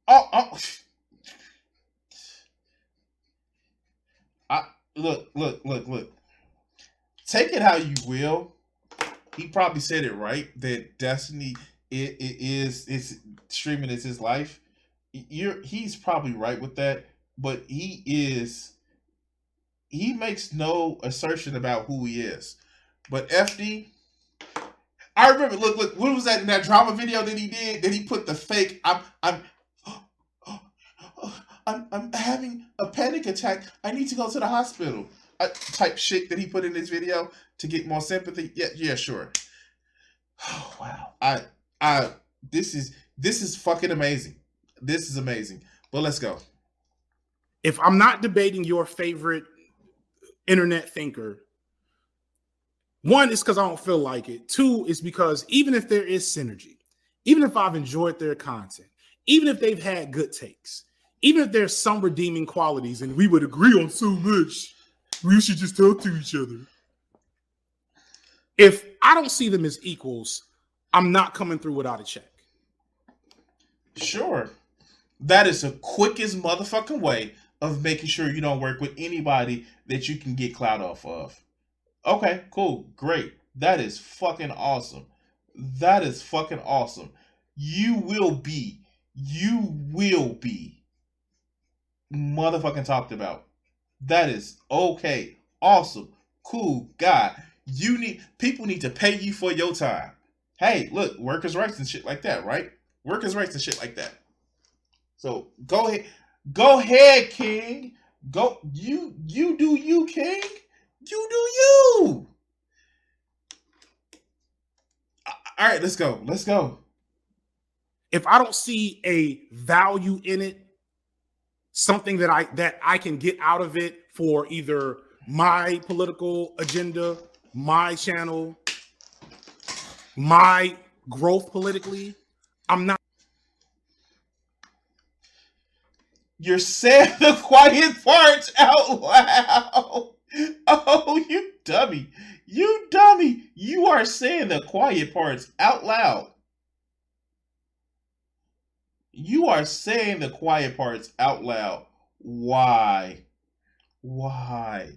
Oh, oh. I look, look, look, look. Take it how you will he probably said it right that Destiny it, it is it's streaming is his life. You're he's probably right with that, but he is he makes no assertion about who he is. But FD, I remember. Look, look. What was that in that drama video that he did? That he put the fake. I'm, I'm, I'm, I'm having a panic attack. I need to go to the hospital. Uh, type shit that he put in this video to get more sympathy. Yeah, yeah, sure. Oh, wow. I I this is this is fucking amazing. This is amazing. But let's go. If I'm not debating your favorite internet thinker, one is because I don't feel like it. Two is because even if there is synergy, even if I've enjoyed their content, even if they've had good takes, even if there's some redeeming qualities and we would agree on so much, we should just talk to each other if I don't see them as equals, I'm not coming through without a check. Sure. That is the quickest motherfucking way of making sure you don't work with anybody that you can get clout off of. Okay, cool, great. That is fucking awesome. That is fucking awesome. You will be, you will be motherfucking talked about. That is okay, awesome, cool, guy. You need people need to pay you for your time. Hey, look, workers' rights and shit like that, right? Workers' rights and shit like that. So go ahead, go ahead, King. Go you you do you, King. You do you. All right, let's go. Let's go. If I don't see a value in it, something that I that I can get out of it for either my political agenda my channel, my growth politically, I'm not. You're saying the quiet parts out loud. Oh, you dummy. You dummy. You are saying the quiet parts out loud. You are saying the quiet parts out loud. Why? Why?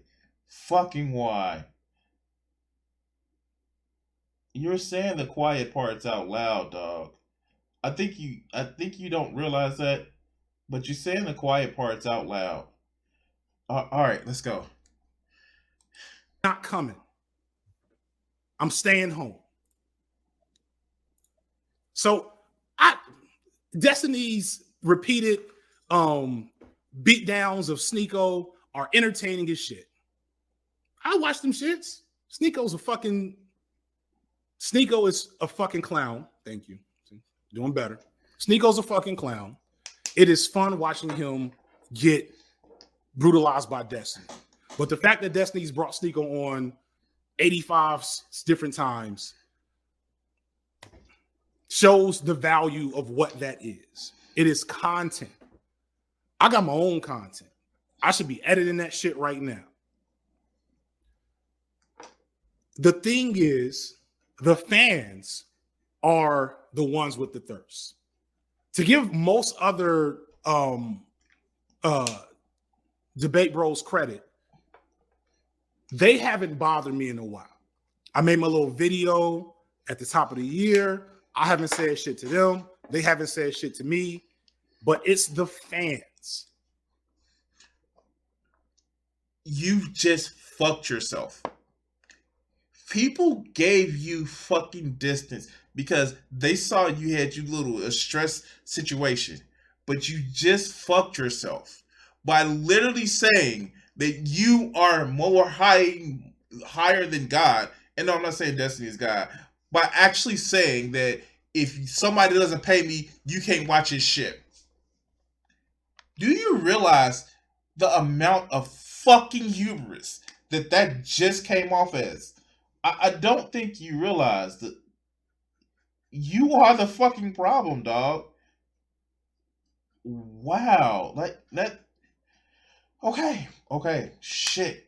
Fucking why? You're saying the quiet parts out loud, dog. I think you I think you don't realize that, but you're saying the quiet parts out loud. Uh, all right, let's go. Not coming. I'm staying home. So Destiny's repeated um beatdowns of Sneako are entertaining as shit. I watch them shits. Sneako's a fucking Sneako is a fucking clown. Thank you. Doing better. Sneako's a fucking clown. It is fun watching him get brutalized by Destiny. But the fact that Destiny's brought Sneako on 85 different times shows the value of what that is. It is content. I got my own content. I should be editing that shit right now. The thing is, the fans are the ones with the thirst. To give most other um uh debate bros credit, they haven't bothered me in a while. I made my little video at the top of the year. I haven't said shit to them. They haven't said shit to me, but it's the fans. You just fucked yourself. People gave you fucking distance because they saw you had you little a stress situation, but you just fucked yourself by literally saying that you are more high higher than God. And no, I'm not saying Destiny is God, by actually saying that if somebody doesn't pay me, you can't watch his shit. Do you realize the amount of fucking hubris that that just came off as? I, I don't think you realize that you are the fucking problem, dog. Wow, like that. Okay, okay, shit.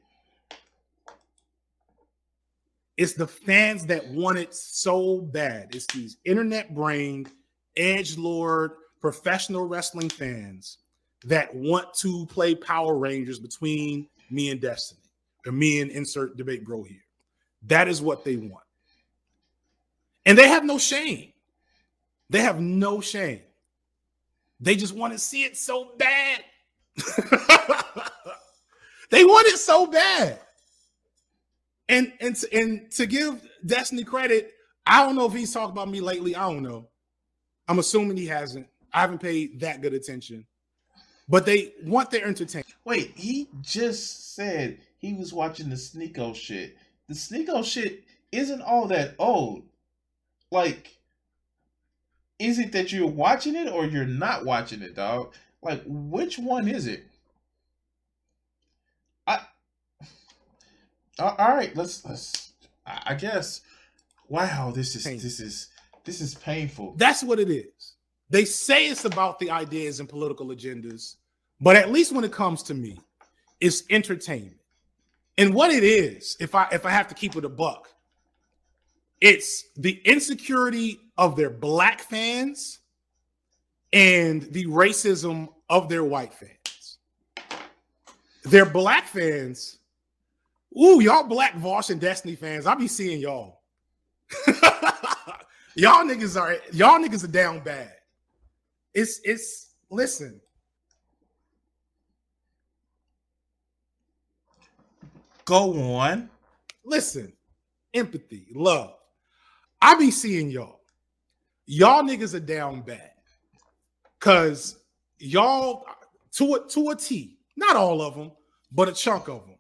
It's the fans that want it so bad. It's these internet brained, edge lord, professional wrestling fans that want to play Power Rangers between me and Destiny, or me and insert debate bro here. That is what they want. And they have no shame. They have no shame. They just want to see it so bad. they want it so bad. And and and to give Destiny credit, I don't know if he's talked about me lately. I don't know. I'm assuming he hasn't. I haven't paid that good attention. But they want their entertainment. Wait, he just said he was watching the Sneako shit. The Sneako shit isn't all that old. Like, is it that you're watching it or you're not watching it, dog? Like, which one is it? Uh, all right, let's let's. I guess. Wow, this is this is this is painful. That's what it is. They say it's about the ideas and political agendas, but at least when it comes to me, it's entertainment. And what it is, if I if I have to keep it a buck, it's the insecurity of their black fans and the racism of their white fans. Their black fans, ooh, y'all black Vaush and Destiny fans, I be seeing y'all. y'all niggas are y'all niggas are down bad. It's it's listen. Go on. Listen, empathy, love. I be seeing y'all. Y'all niggas are down bad. Cause y'all to a to a T, not all of them, but a chunk of them.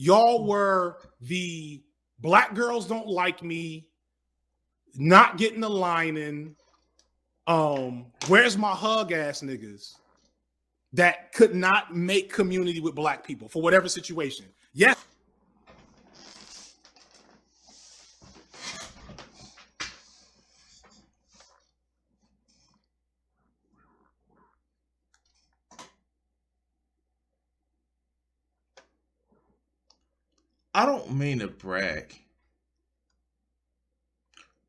Y'all were the black girls don't like me, not getting the line in. Um, where's my hug ass niggas that could not make community with black people for whatever situation? Yes. I don't mean to brag,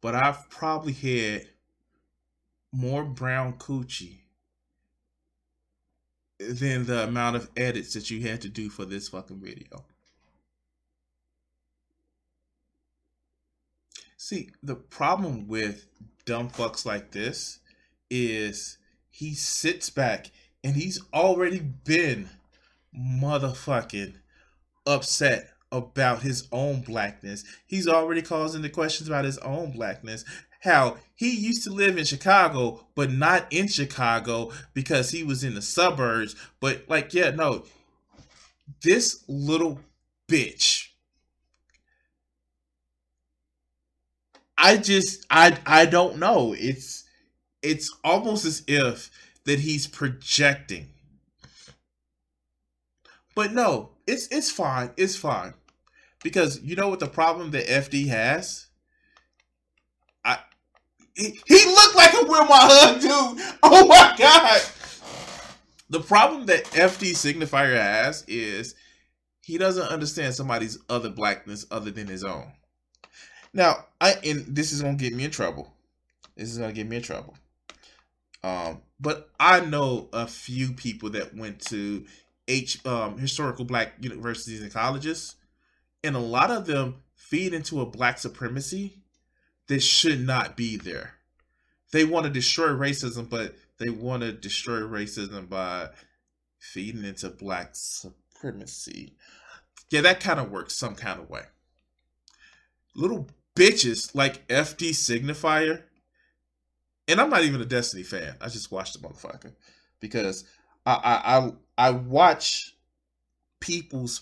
but I've probably had more brown coochie than the amount of edits that you had to do for this fucking video. See, the problem with dumb fucks like this is he sits back and he's already been motherfucking upset about his own blackness. He's already causing the questions about his own blackness. How he used to live in Chicago, but not in Chicago because he was in the suburbs. But, like, yeah, no. This little bitch. I just I I don't know. It's it's almost as if that he's projecting. But no, it's it's fine. It's fine. Because you know what the problem that FD has? I he, he looked like a Where My Hug dude. Oh my god. The problem that FD signifier has is he doesn't understand somebody's other blackness other than his own. Now, I and this is gonna get me in trouble. This is gonna get me in trouble. Um, but I know a few people that went to H um, historical black universities and colleges, and a lot of them feed into a black supremacy that should not be there. They want to destroy racism, but they want to destroy racism by feeding into black supremacy. Yeah, that kind of works some kind of way. Little bitches like FD Signifier and I'm not even a Destiny fan. I just watched the motherfucker because I I I, I watch people's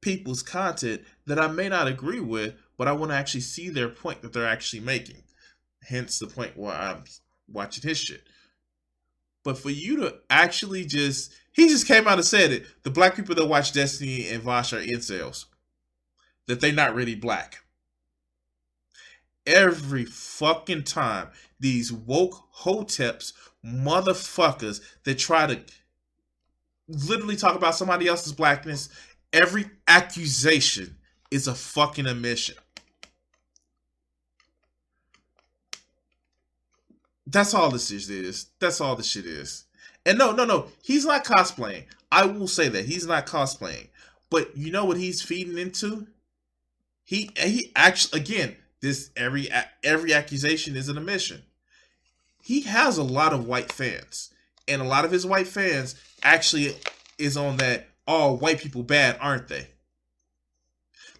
people's content that I may not agree with, but I want to actually see their point that they're actually making. Hence the point why I'm watching his shit. But for you to actually just he just came out and said it. The black people that watch Destiny and Vaush are incels. That they're not really black every fucking time these woke hoteps motherfuckers that try to literally talk about somebody else's blackness every accusation is a fucking admission that's all this is that's all this shit is. And no no no. He's not cosplaying. I will say that. He's not cosplaying. But you know what he's feeding into? He he actually again this every every accusation is an admission. He has a lot of white fans, and a lot of his white fans actually is on that all white people bad, aren't they?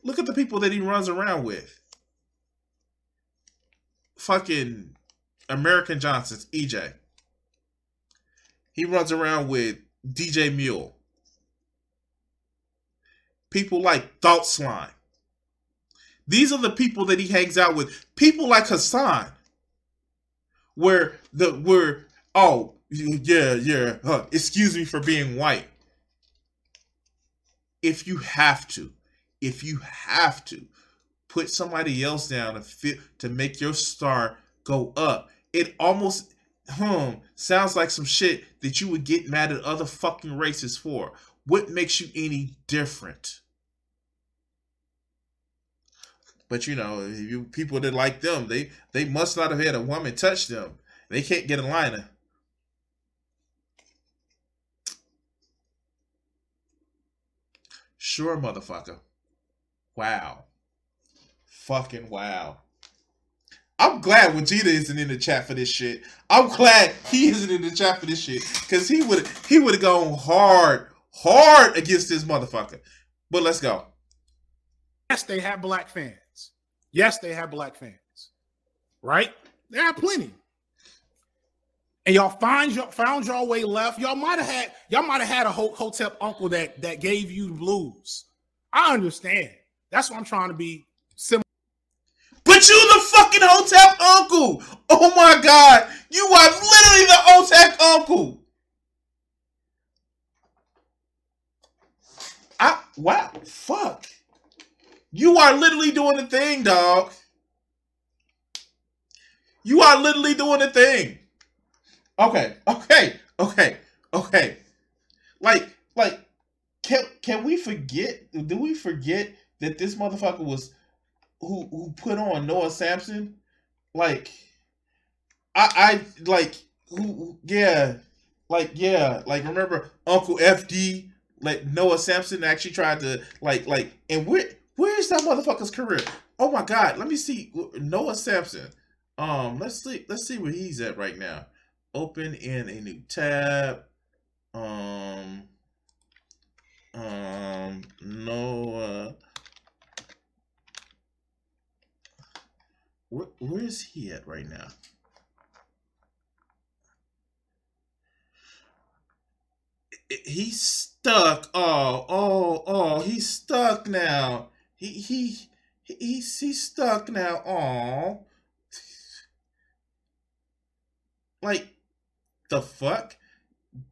Look at the people that he runs around with. Fucking American Johnson's EJ. He runs around with DJ Mule. People like Thought Slime. These are the people that he hangs out with. People like Hasan, where the where oh yeah yeah huh, excuse me for being white. If you have to, if you have to put somebody else down to fit to make your star go up, it almost hmm sounds like some shit that you would get mad at other fucking races for. What makes you any different? But you know, you people that like them, they they must not have had a woman touch them. They can't get a liner. Sure, motherfucker. Wow. Fucking wow. I'm glad Vegeta isn't in the chat for this shit. I'm glad he isn't in the chat for this shit. Cause he would he would have gone hard, hard against this motherfucker. But let's go. Yes, they have black fans. Yes, they have black fans, right? They have plenty. And y'all find your found your way left. Y'all might have had y'all might have had a hotep uncle that that gave you blues. I understand. That's what I'm trying to be similar. But you the fucking hotep uncle. Oh my god, you are literally the hotep uncle. I wow, fuck. You are literally doing the thing, dog. You are literally doing the thing. Okay, okay, okay, okay. Like, like, can can we forget? Do we forget that this motherfucker was who who put on Noah Samsen? Like, I I like who? Yeah, like yeah, like remember Uncle FD, like Noah Samsen actually tried to like like and where where's that motherfucker's career? Oh my god, let me see Noah Samsen. Um, let's see let's see where he's at right now. Open in a new tab. Um, um, Noah. Where, where is he at right now? he's stuck. Oh, oh, oh, he's stuck now. He he he's he's stuck now. Oh. Like the fuck?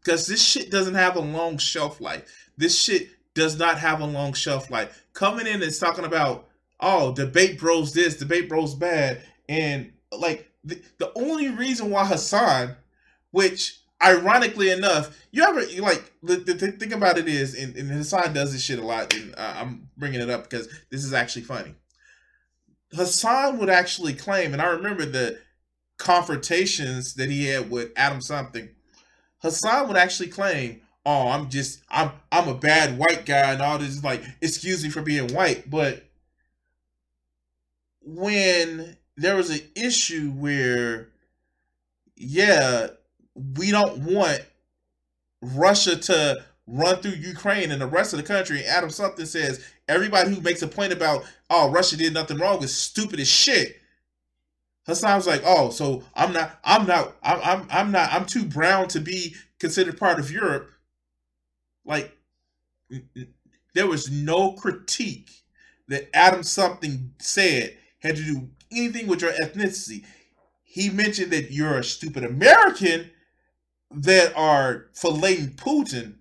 Cuz this shit doesn't have a long shelf life. This shit does not have a long shelf life. Coming in and talking about oh, debate bros this, debate bros bad and like the, the only reason why Hasan, which ironically enough, you ever like the, the, the thing about it is, and, and Hasan does this shit a lot, and uh, I'm bringing it up because this is actually funny. Hasan would actually claim, and I remember the confrontations that he had with Adam something. Hasan would actually claim, "Oh, I'm just I'm I'm a bad white guy," and all this like excuse me for being white, but when there was an issue where yeah we don't want Russia to run through Ukraine and the rest of the country. Adam something says everybody who makes a point about oh Russia did nothing wrong is stupid as shit. Hasan's like, oh, so I'm not, I'm not, I'm, I'm, I'm not, I'm too brown to be considered part of Europe. Like, there was no critique that Adam something said had to do anything with your ethnicity. He mentioned that you're a stupid American that are filleting Putin.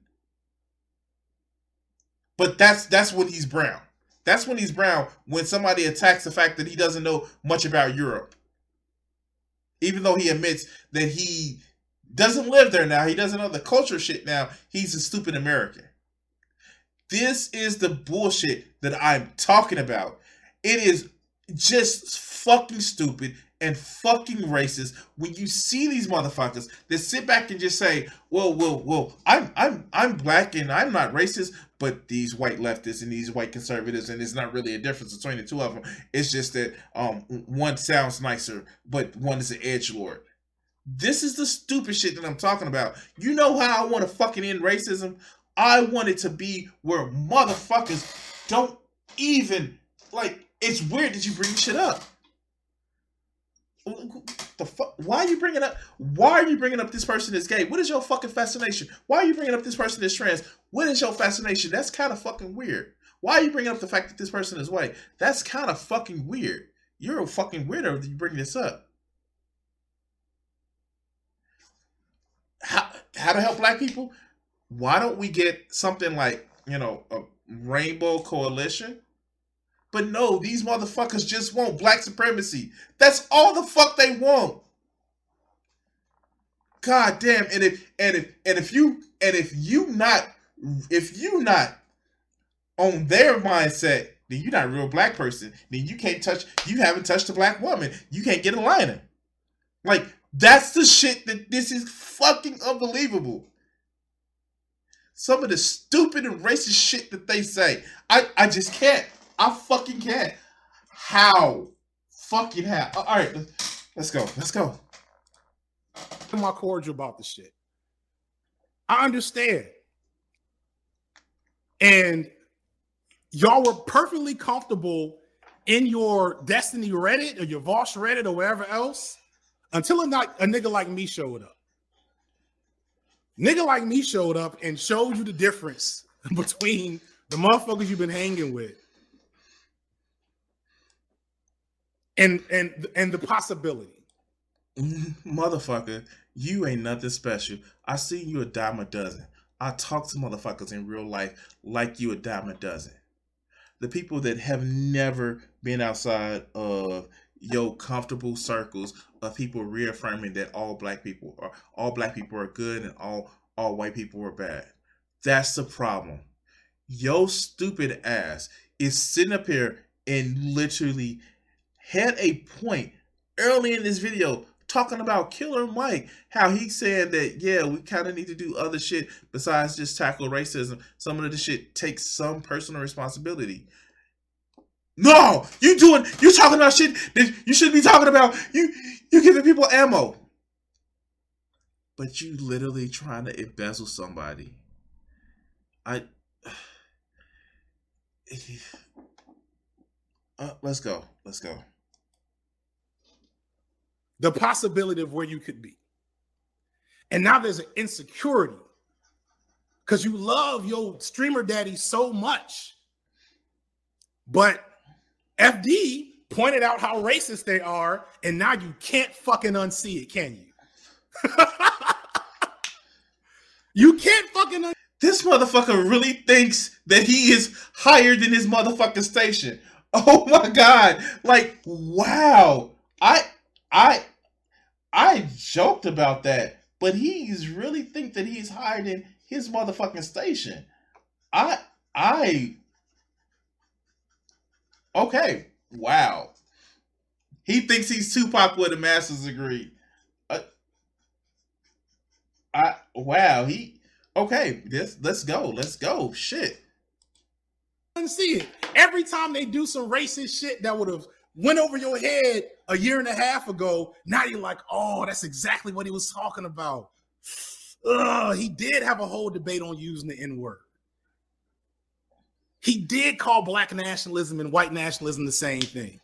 But that's that's when he's brown. That's when he's brown when somebody attacks the fact that he doesn't know much about Europe. Even though he admits that he doesn't live there now, he doesn't know the culture shit now, he's a stupid American. This is the bullshit that I'm talking about. It is just fucking stupid and fucking racist when you see these motherfuckers that sit back and just say, "Well, well, well, I'm I'm I'm black and I'm not racist, but these white leftists and these white conservatives, and there's not really a difference between the two of them. It's just that um one sounds nicer, but one is an edge lord." This is the stupid shit that I'm talking about. You know how I want to fucking end racism? I want it to be where motherfuckers don't even like. It's weird that you bring shit up the fuck? Why are you bringing up? Why are you bringing up this person is gay? What is your fucking fascination? Why are you bringing up this person is trans? What is your fascination? That's kind of fucking weird. Why are you bringing up the fact that this person is white? That's kind of fucking weird. You're a fucking weirdo if you bring this up. How how to help black people? Why don't we get something like you know a rainbow coalition? But no, these motherfuckers just want black supremacy. That's all the fuck they want. God damn. And if and if and if you and if you not if you not on their mindset, then you're not a real black person. Then you can't touch you haven't touched a black woman. You can't get a liner. Like that's the shit that this is fucking unbelievable. Some of the stupid and racist shit that they say. I, I just can't. I fucking can't. How? Fucking how? All right, let's go. Let's go. My cordial about the shit. I understand. And y'all were perfectly comfortable in your Destiny Reddit or your Vaush Reddit or wherever else until a, not, a nigga like me showed up. Nigga like me showed up and showed you the difference between the motherfuckers you've been hanging with and and and the possibility. Motherfucker, you ain't nothing special. I see you a dime a dozen. I talk to motherfuckers in real life like you a dime a dozen. The people that have never been outside of your comfortable circles of people reaffirming that all black people are all black people are good and all all white people are bad. That's the problem. Yo stupid ass is sitting up here and literally had a point early in this video talking about Killer Mike, how he said that yeah, we kind of need to do other shit besides just tackle racism. Some of the shit takes some personal responsibility. No, you doing you talking about shit that you should be talking about. You you giving people ammo, but you literally trying to embezzle somebody. I. Uh, let's go. Let's go the possibility of where you could be. And now there's an insecurity because you love your streamer daddy so much. But FD pointed out how racist they are, and now you can't fucking unsee it, can you? you can't fucking un- This motherfucker really thinks that he is higher than his motherfucking station. Oh my god. Like, wow. I I I joked about that, but he's really think that he's hiding his motherfucking station. I I okay. Wow. He thinks he's Tupac with a master's degree. Uh, I wow. He okay. Let's let's go. Let's go. Shit. Didn't see it every time they do some racist shit that would have went over your head a year and a half ago. Now you're like, oh, that's exactly what he was talking about. Ugh, he did have a whole debate on using the N word. He did call black nationalism and white nationalism the same thing.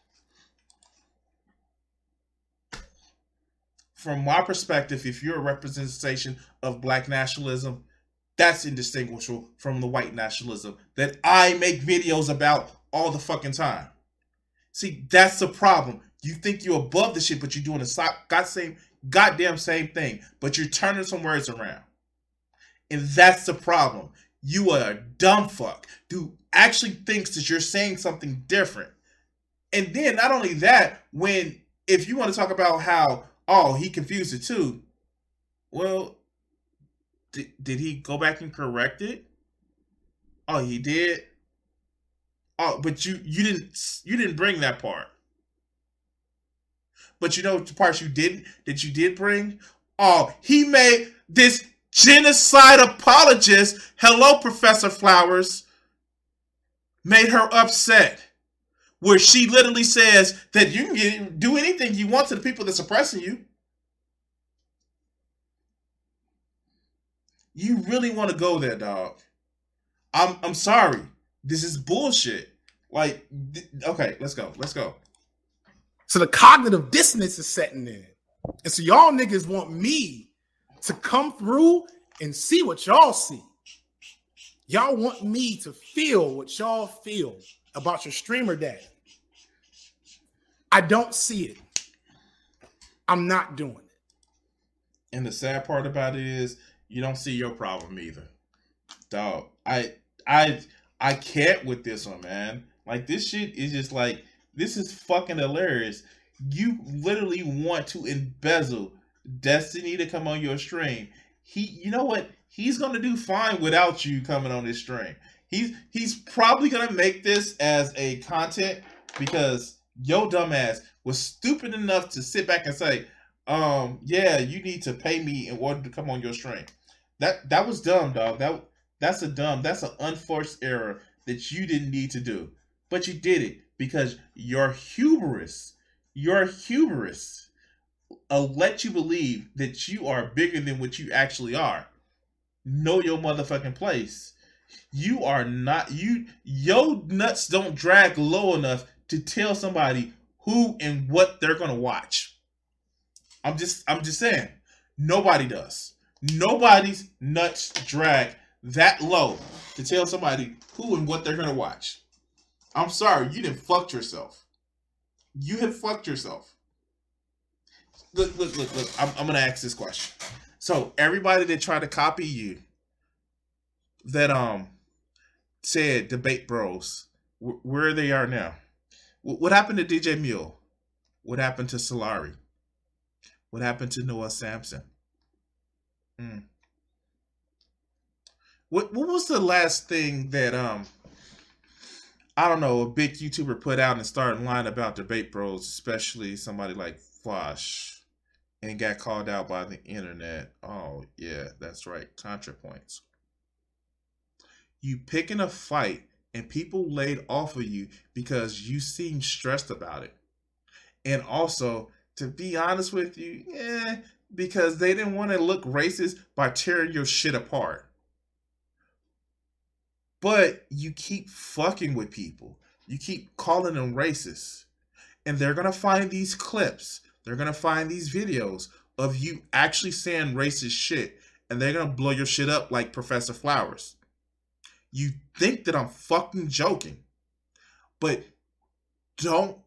From my perspective, if you're a representation of black nationalism, that's indistinguishable from the white nationalism that I make videos about all the fucking time. See, that's the problem. You think you're above the shit, but you're doing the god same goddamn same thing, but you're turning some words around. And that's the problem. You are a dumb fuck who actually thinks that you're saying something different. And then not only that, when if you want to talk about how oh he confused it too, well, did, did he go back and correct it? Oh, he did. Oh, but you you didn't you didn't bring that part. But you know the parts you didn't that you did bring? Oh, he made this genocide apologist, hello, Professor Flowers, made her upset. Where she literally says that you can do anything you want to the people that's oppressing you. You really want to go there, dog. I'm I'm sorry. This is bullshit. Like, okay, let's go. Let's go. So the cognitive dissonance is setting in. And so y'all niggas want me to come through and see what y'all see. Y'all want me to feel what y'all feel about your streamer dad. I don't see it. I'm not doing it. And the sad part about it is you don't see your problem either. Dog. I I I can't with this one, man. Like this shit is just like this is fucking hilarious. You literally want to embezzle Destiny to come on your stream. He, you know what? He's gonna do fine without you coming on his stream. He's he's probably gonna make this as a content because yo dumbass was stupid enough to sit back and say, um, yeah, you need to pay me in order to come on your stream. That that was dumb, dog. That that's a dumb, that's an unforced error that you didn't need to do but you did it because your hubris, your hubris, uh, let you believe that you are bigger than what you actually are. Know your motherfucking place. You are not you. Your nuts don't drag low enough to tell somebody who and what they're gonna watch. I'm just I'm just saying. Nobody does. Nobody's nuts drag that low to tell somebody who and what they're gonna watch. I'm sorry, you didn't fucked yourself. You have fucked yourself. Look, look, look, look. I'm, I'm gonna ask this question. So everybody that tried to copy you, that um said debate bros, wh- where they are now. what happened to DJ Mule? What happened to Solari? What happened to Noah Samsen? Hmm. What what was the last thing that um I don't know, a big YouTuber put out and started lying about their debate bros, especially somebody like Flash. and got called out by the internet. Oh, yeah, that's right. ContraPoints. You picking a fight and people laid off of you because you seem stressed about it. And also, to be honest with you, yeah, because they didn't want to look racist by tearing your shit apart. But you keep fucking with people. You keep calling them racist. And they're going to find these clips. They're going to find these videos of you actually saying racist shit. And they're going to blow your shit up like Professor Flowers. You think that I'm fucking joking. But don't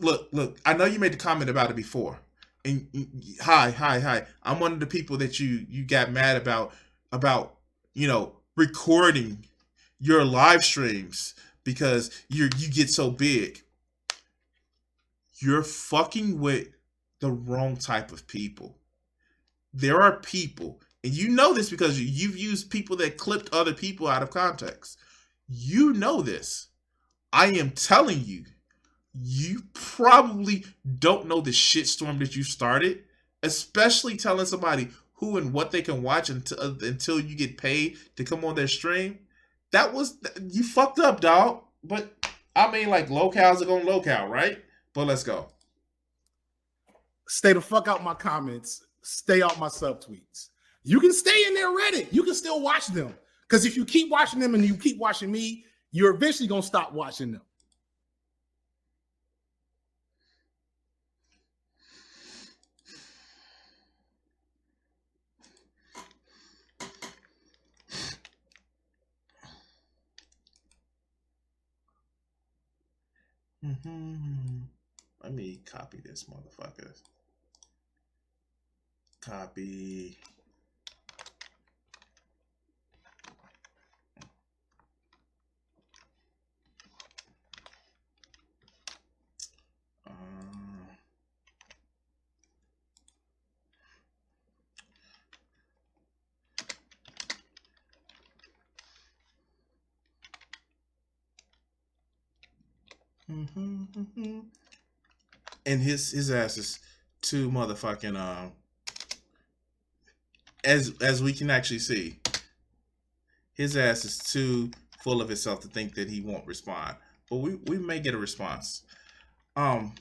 look, look. I know you made the comment about it before. And hi, hi, hi. I'm one of the people that you you got mad about about, you know, recording your live streams because you you get so big. You're fucking with the wrong type of people. There are people, and you know this because you've used people that clipped other people out of context. You know this. I am telling you, you probably don't know the shitstorm that you started, especially telling somebody who and what they can watch until until you get paid to come on their stream that was you fucked up, dog. But I mean, like locales are going local, right? But let's go. Stay the fuck out my comments. Stay out my sub tweets. You can stay in there Reddit. You can still watch them. Because if you keep watching them and you keep watching me, you're eventually gonna stop watching them. Mm-hmm. Let me copy this motherfucker. Copy. Mm-hmm. And his his ass is too motherfucking um. As as we can actually see, his ass is too full of himself to think that he won't respond. But we we may get a response. Um.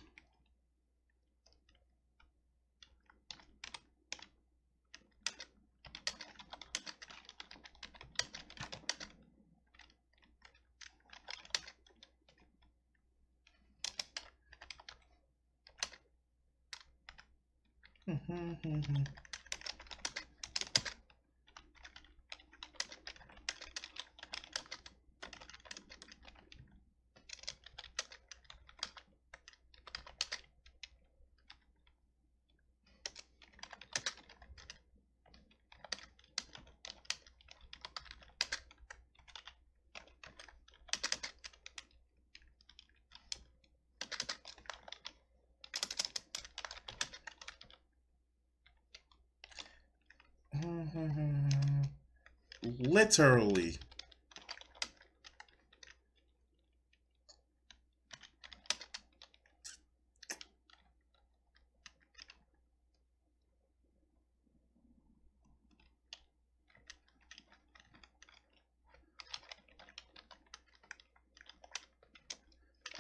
Literally.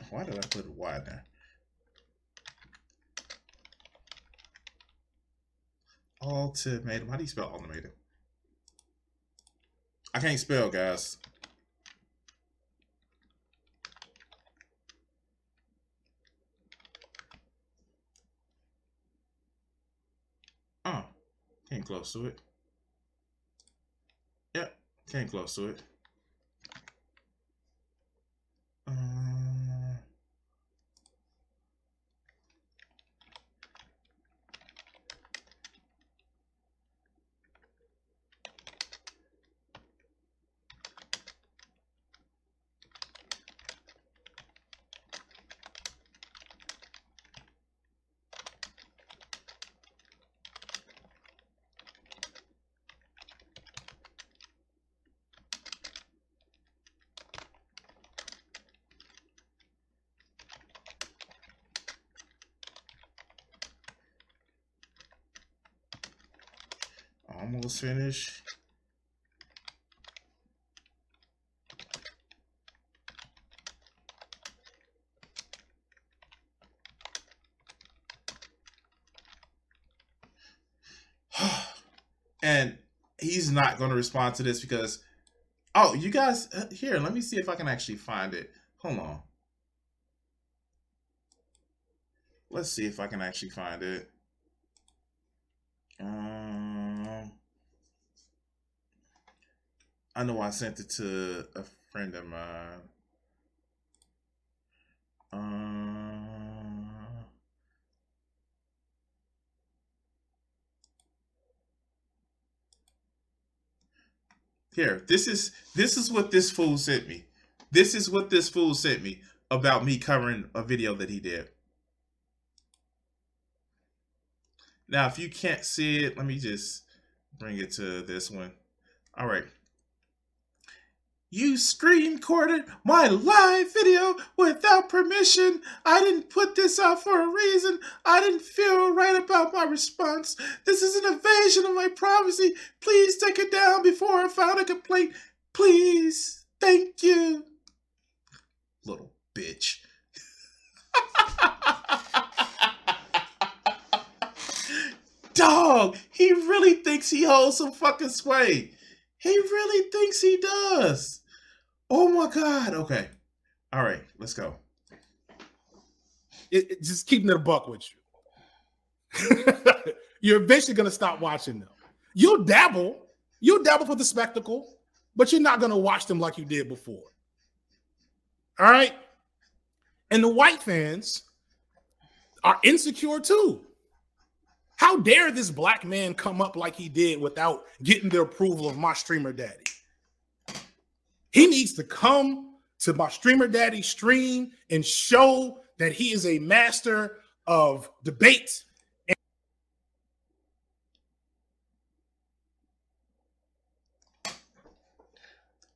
Why did I put Y there? Ultimatum. How do you spell ultimatum? I can't spell, guys. Oh, came close to it. Yep, came close to it. Almost finished. and he's not going to respond to this because oh you guys uh, here let me see if i can actually find it. Hold on. Let's see if i can actually find it um i sent it to a friend of mine um Here, this is this is what this fool sent me. This is what this fool sent me about me covering a video that he did. Now, if you can't see it, let me just bring it to this one. All right. You screen recorded my live video without permission. I didn't put this out for a reason. I didn't feel right about my response. This is an invasion of my privacy. Please take it down before I file a complaint. Please. Thank you. Little bitch. Dog, he really thinks he holds some fucking sway. He really thinks he does. Oh my god. Okay. All right, let's go. It, it- just keeping it a buck with you. you're eventually going to stop watching them. You'll dabble. You'll dabble for the spectacle, but you're not going to watch them like you did before. All right. And the white fans are insecure too. How dare this black man come up like he did without getting the approval of my streamer daddy? He needs to come to my streamer daddy stream and show that he is a master of debate.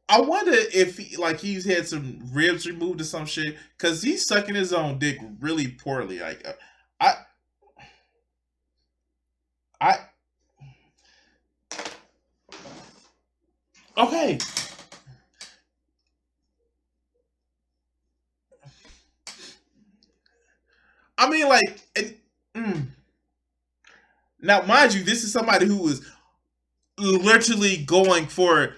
I wonder if he, like he's had some ribs removed or some shit because he's sucking his own dick really poorly. Like uh, I, I, okay. I mean, like, and, mm. now mind you, this is somebody who was literally going for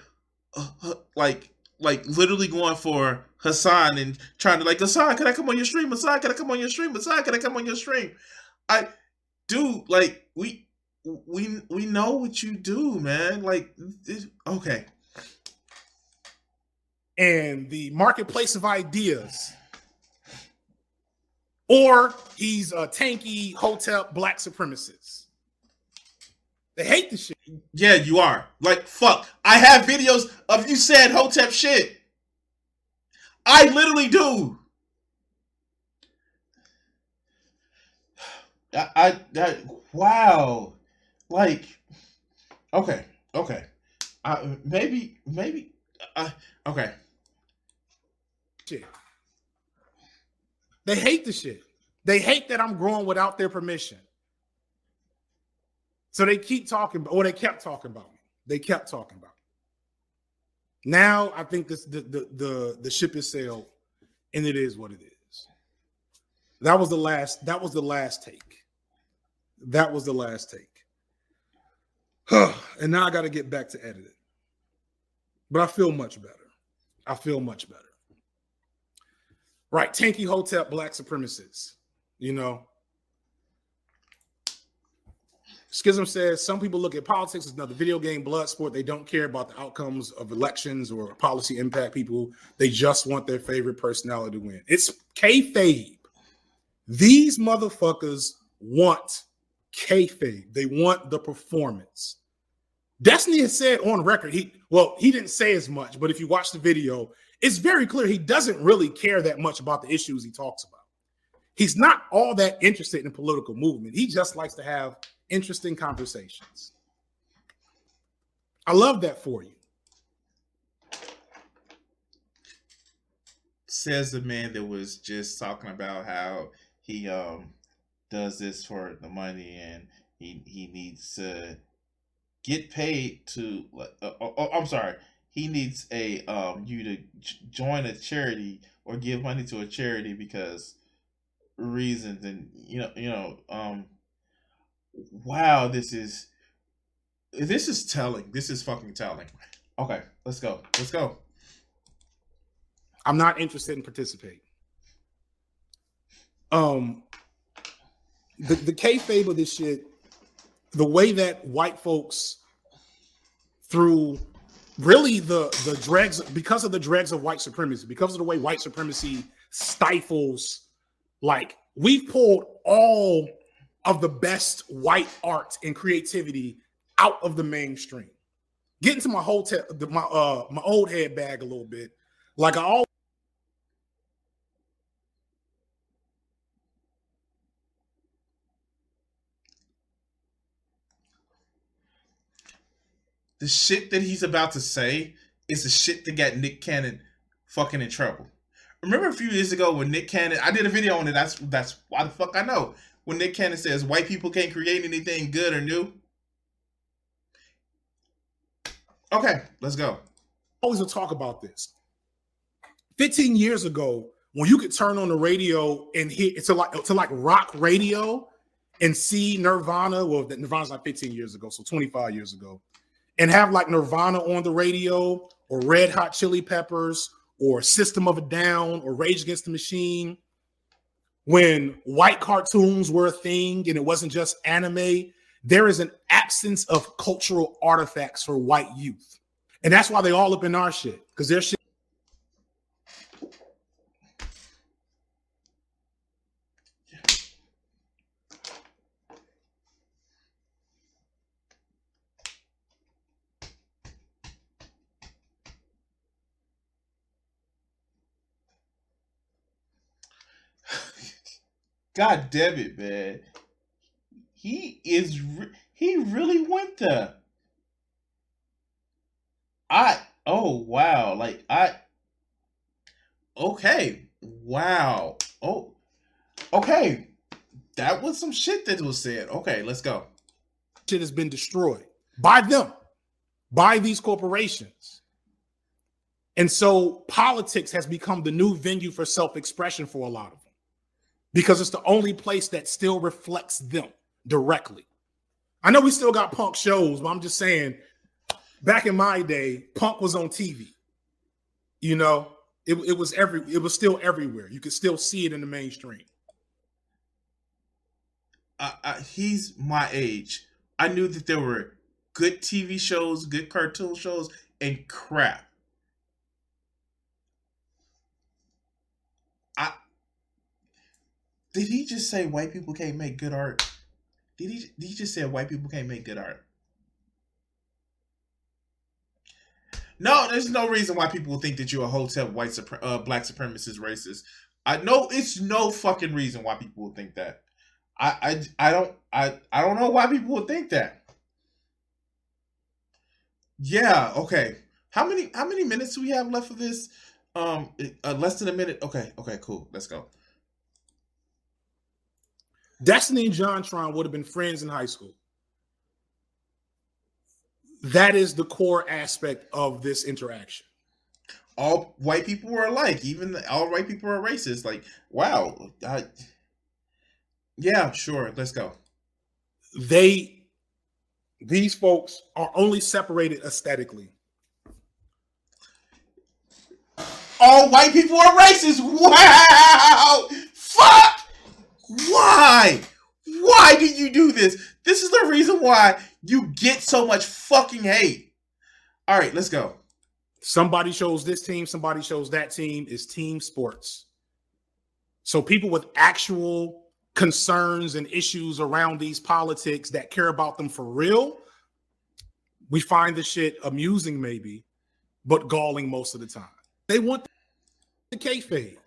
uh, uh, like like literally going for Hasan and trying to like Hasan, can I come on your stream? Hasan, can I come on your stream? Hasan, can I come on your stream? I dude, like we we we know what you do, man. Like this, okay. and the marketplace of ideas. Or he's a tankie hotep black supremacist. They hate the shit. Yeah, you are. Like fuck. I have videos of you said Hotep shit. I literally do. I, I, I wow. Like okay, okay. I maybe maybe uh, okay. shit. They hate the shit. They hate that I'm growing without their permission. So they keep talking, or they kept talking about me. They kept talking about me. Now I think this the the the, the ship is sailed, and it is what it is. That was the last. That was the last take. That was the last take. and now I got to get back to editing. But I feel much better. I feel much better. Right, Tankie Hotep, black supremacists. You know, Schism says some people look at politics as another video game, blood sport. They don't care about the outcomes of elections or policy impact. People they just want their favorite personality to win. It's kayfabe. These motherfuckers want kayfabe. They want the performance. Destiny has said on record, he well, he didn't say as much, but if you watch the video, it's very clear he doesn't really care that much about the issues he talks about. He's not all that interested in political movement. He just likes to have interesting conversations. I love that for you. Says the man that was just talking about how he um does this for the money and he he needs to get paid to. Uh, oh, oh, I'm sorry. He needs a um you to join a charity or give money to a charity because reasons and you know you know um wow this is this is telling. This is fucking telling. Okay let's go. Let's go. I'm not interested in participating um the the kayfabe of this shit the way that white folks through really the the dregs because of the dregs of white supremacy because of the way white supremacy stifles like we've pulled all of the best white art and creativity out of the mainstream. Get into my hotep my uh my old head bag a little bit. Like i always the shit that he's about to say is the shit that got Nick Cannon fucking in trouble. Remember a few years ago when Nick Cannon, I did a video on it. That's that's why the fuck I know. When Nick Cannon says white people can't create anything good or new. Okay, let's go. Always talk about this. 15 years ago, when you could turn on the radio and hear to like to like rock radio and see Nirvana. Well, Nirvana's like 15 years ago, so 25 years ago and have like Nirvana on the radio or Red Hot Chili Peppers or System of a Down or Rage Against the Machine when white cartoons were a thing and it wasn't just anime, there is an absence of cultural artifacts for white youth. And that's why they all up in our shit because their shit God damn it, man. He is re- he really went there. I oh wow, like I okay, wow. Oh, okay. That was some shit that was said. Okay, let's go. Shit has been destroyed by them, by these corporations. And so politics has become the new venue for self expression for a lot of because it's the only place that still reflects them directly. I know we still got punk shows, but I'm just saying, back in my day, punk was on TV. You know, it, it was every it was still everywhere. You could still see it in the mainstream. Uh, uh, he's my age. I knew that there were good TV shows, good cartoon shows, and crap. Did he just say white people can't make good art? Did he? Did he just say white people can't make good art? No, there's no reason why people think that you're a hotep white supre- uh, black supremacist racist. I know it's no fucking reason why people would think that. I, I I don't I I don't know why people would think that. Yeah, okay. How many how many minutes do we have left of this? Um, uh, less than a minute. Okay, okay, cool. Let's go. Destiny and JonTron would have been friends in high school. That is the core aspect of this interaction. All white people were alike. Even the, all white people are racist. Like, wow. I, yeah, sure. Let's go. They, these folks are only separated aesthetically. All white people are racist. Wow. Fuck. Why? Why did you do this? This is the reason why you get so much fucking hate. All right, let's go. Somebody shows this team, somebody shows that team is team sports. So people with actual concerns and issues around these politics that care about them for real, we find the shit amusing maybe, but galling most of the time. They want the kayfabe.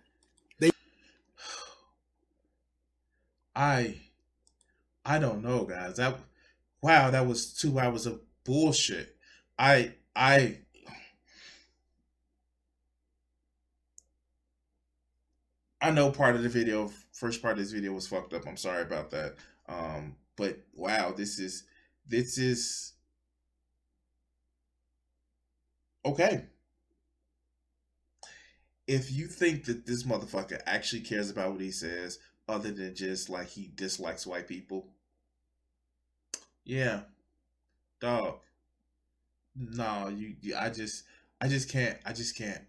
I I don't know, guys. That wow, that was two hours of bullshit. I I I know part of the video, first part of this video was fucked up. I'm sorry about that. Um, but wow, this is this is okay. If you think that this motherfucker actually cares about what he says, other than just like he dislikes white people, yeah, dog. No, you, you I just I just can't. I just can't.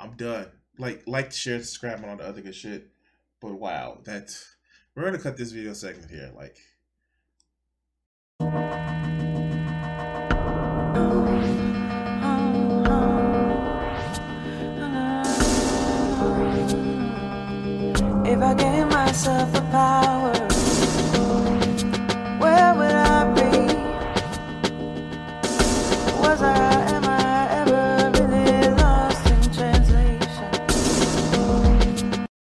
I'm done. Like like share subscribe and all the other good shit. But wow, that's we're gonna cut this video segment here. Like myself the power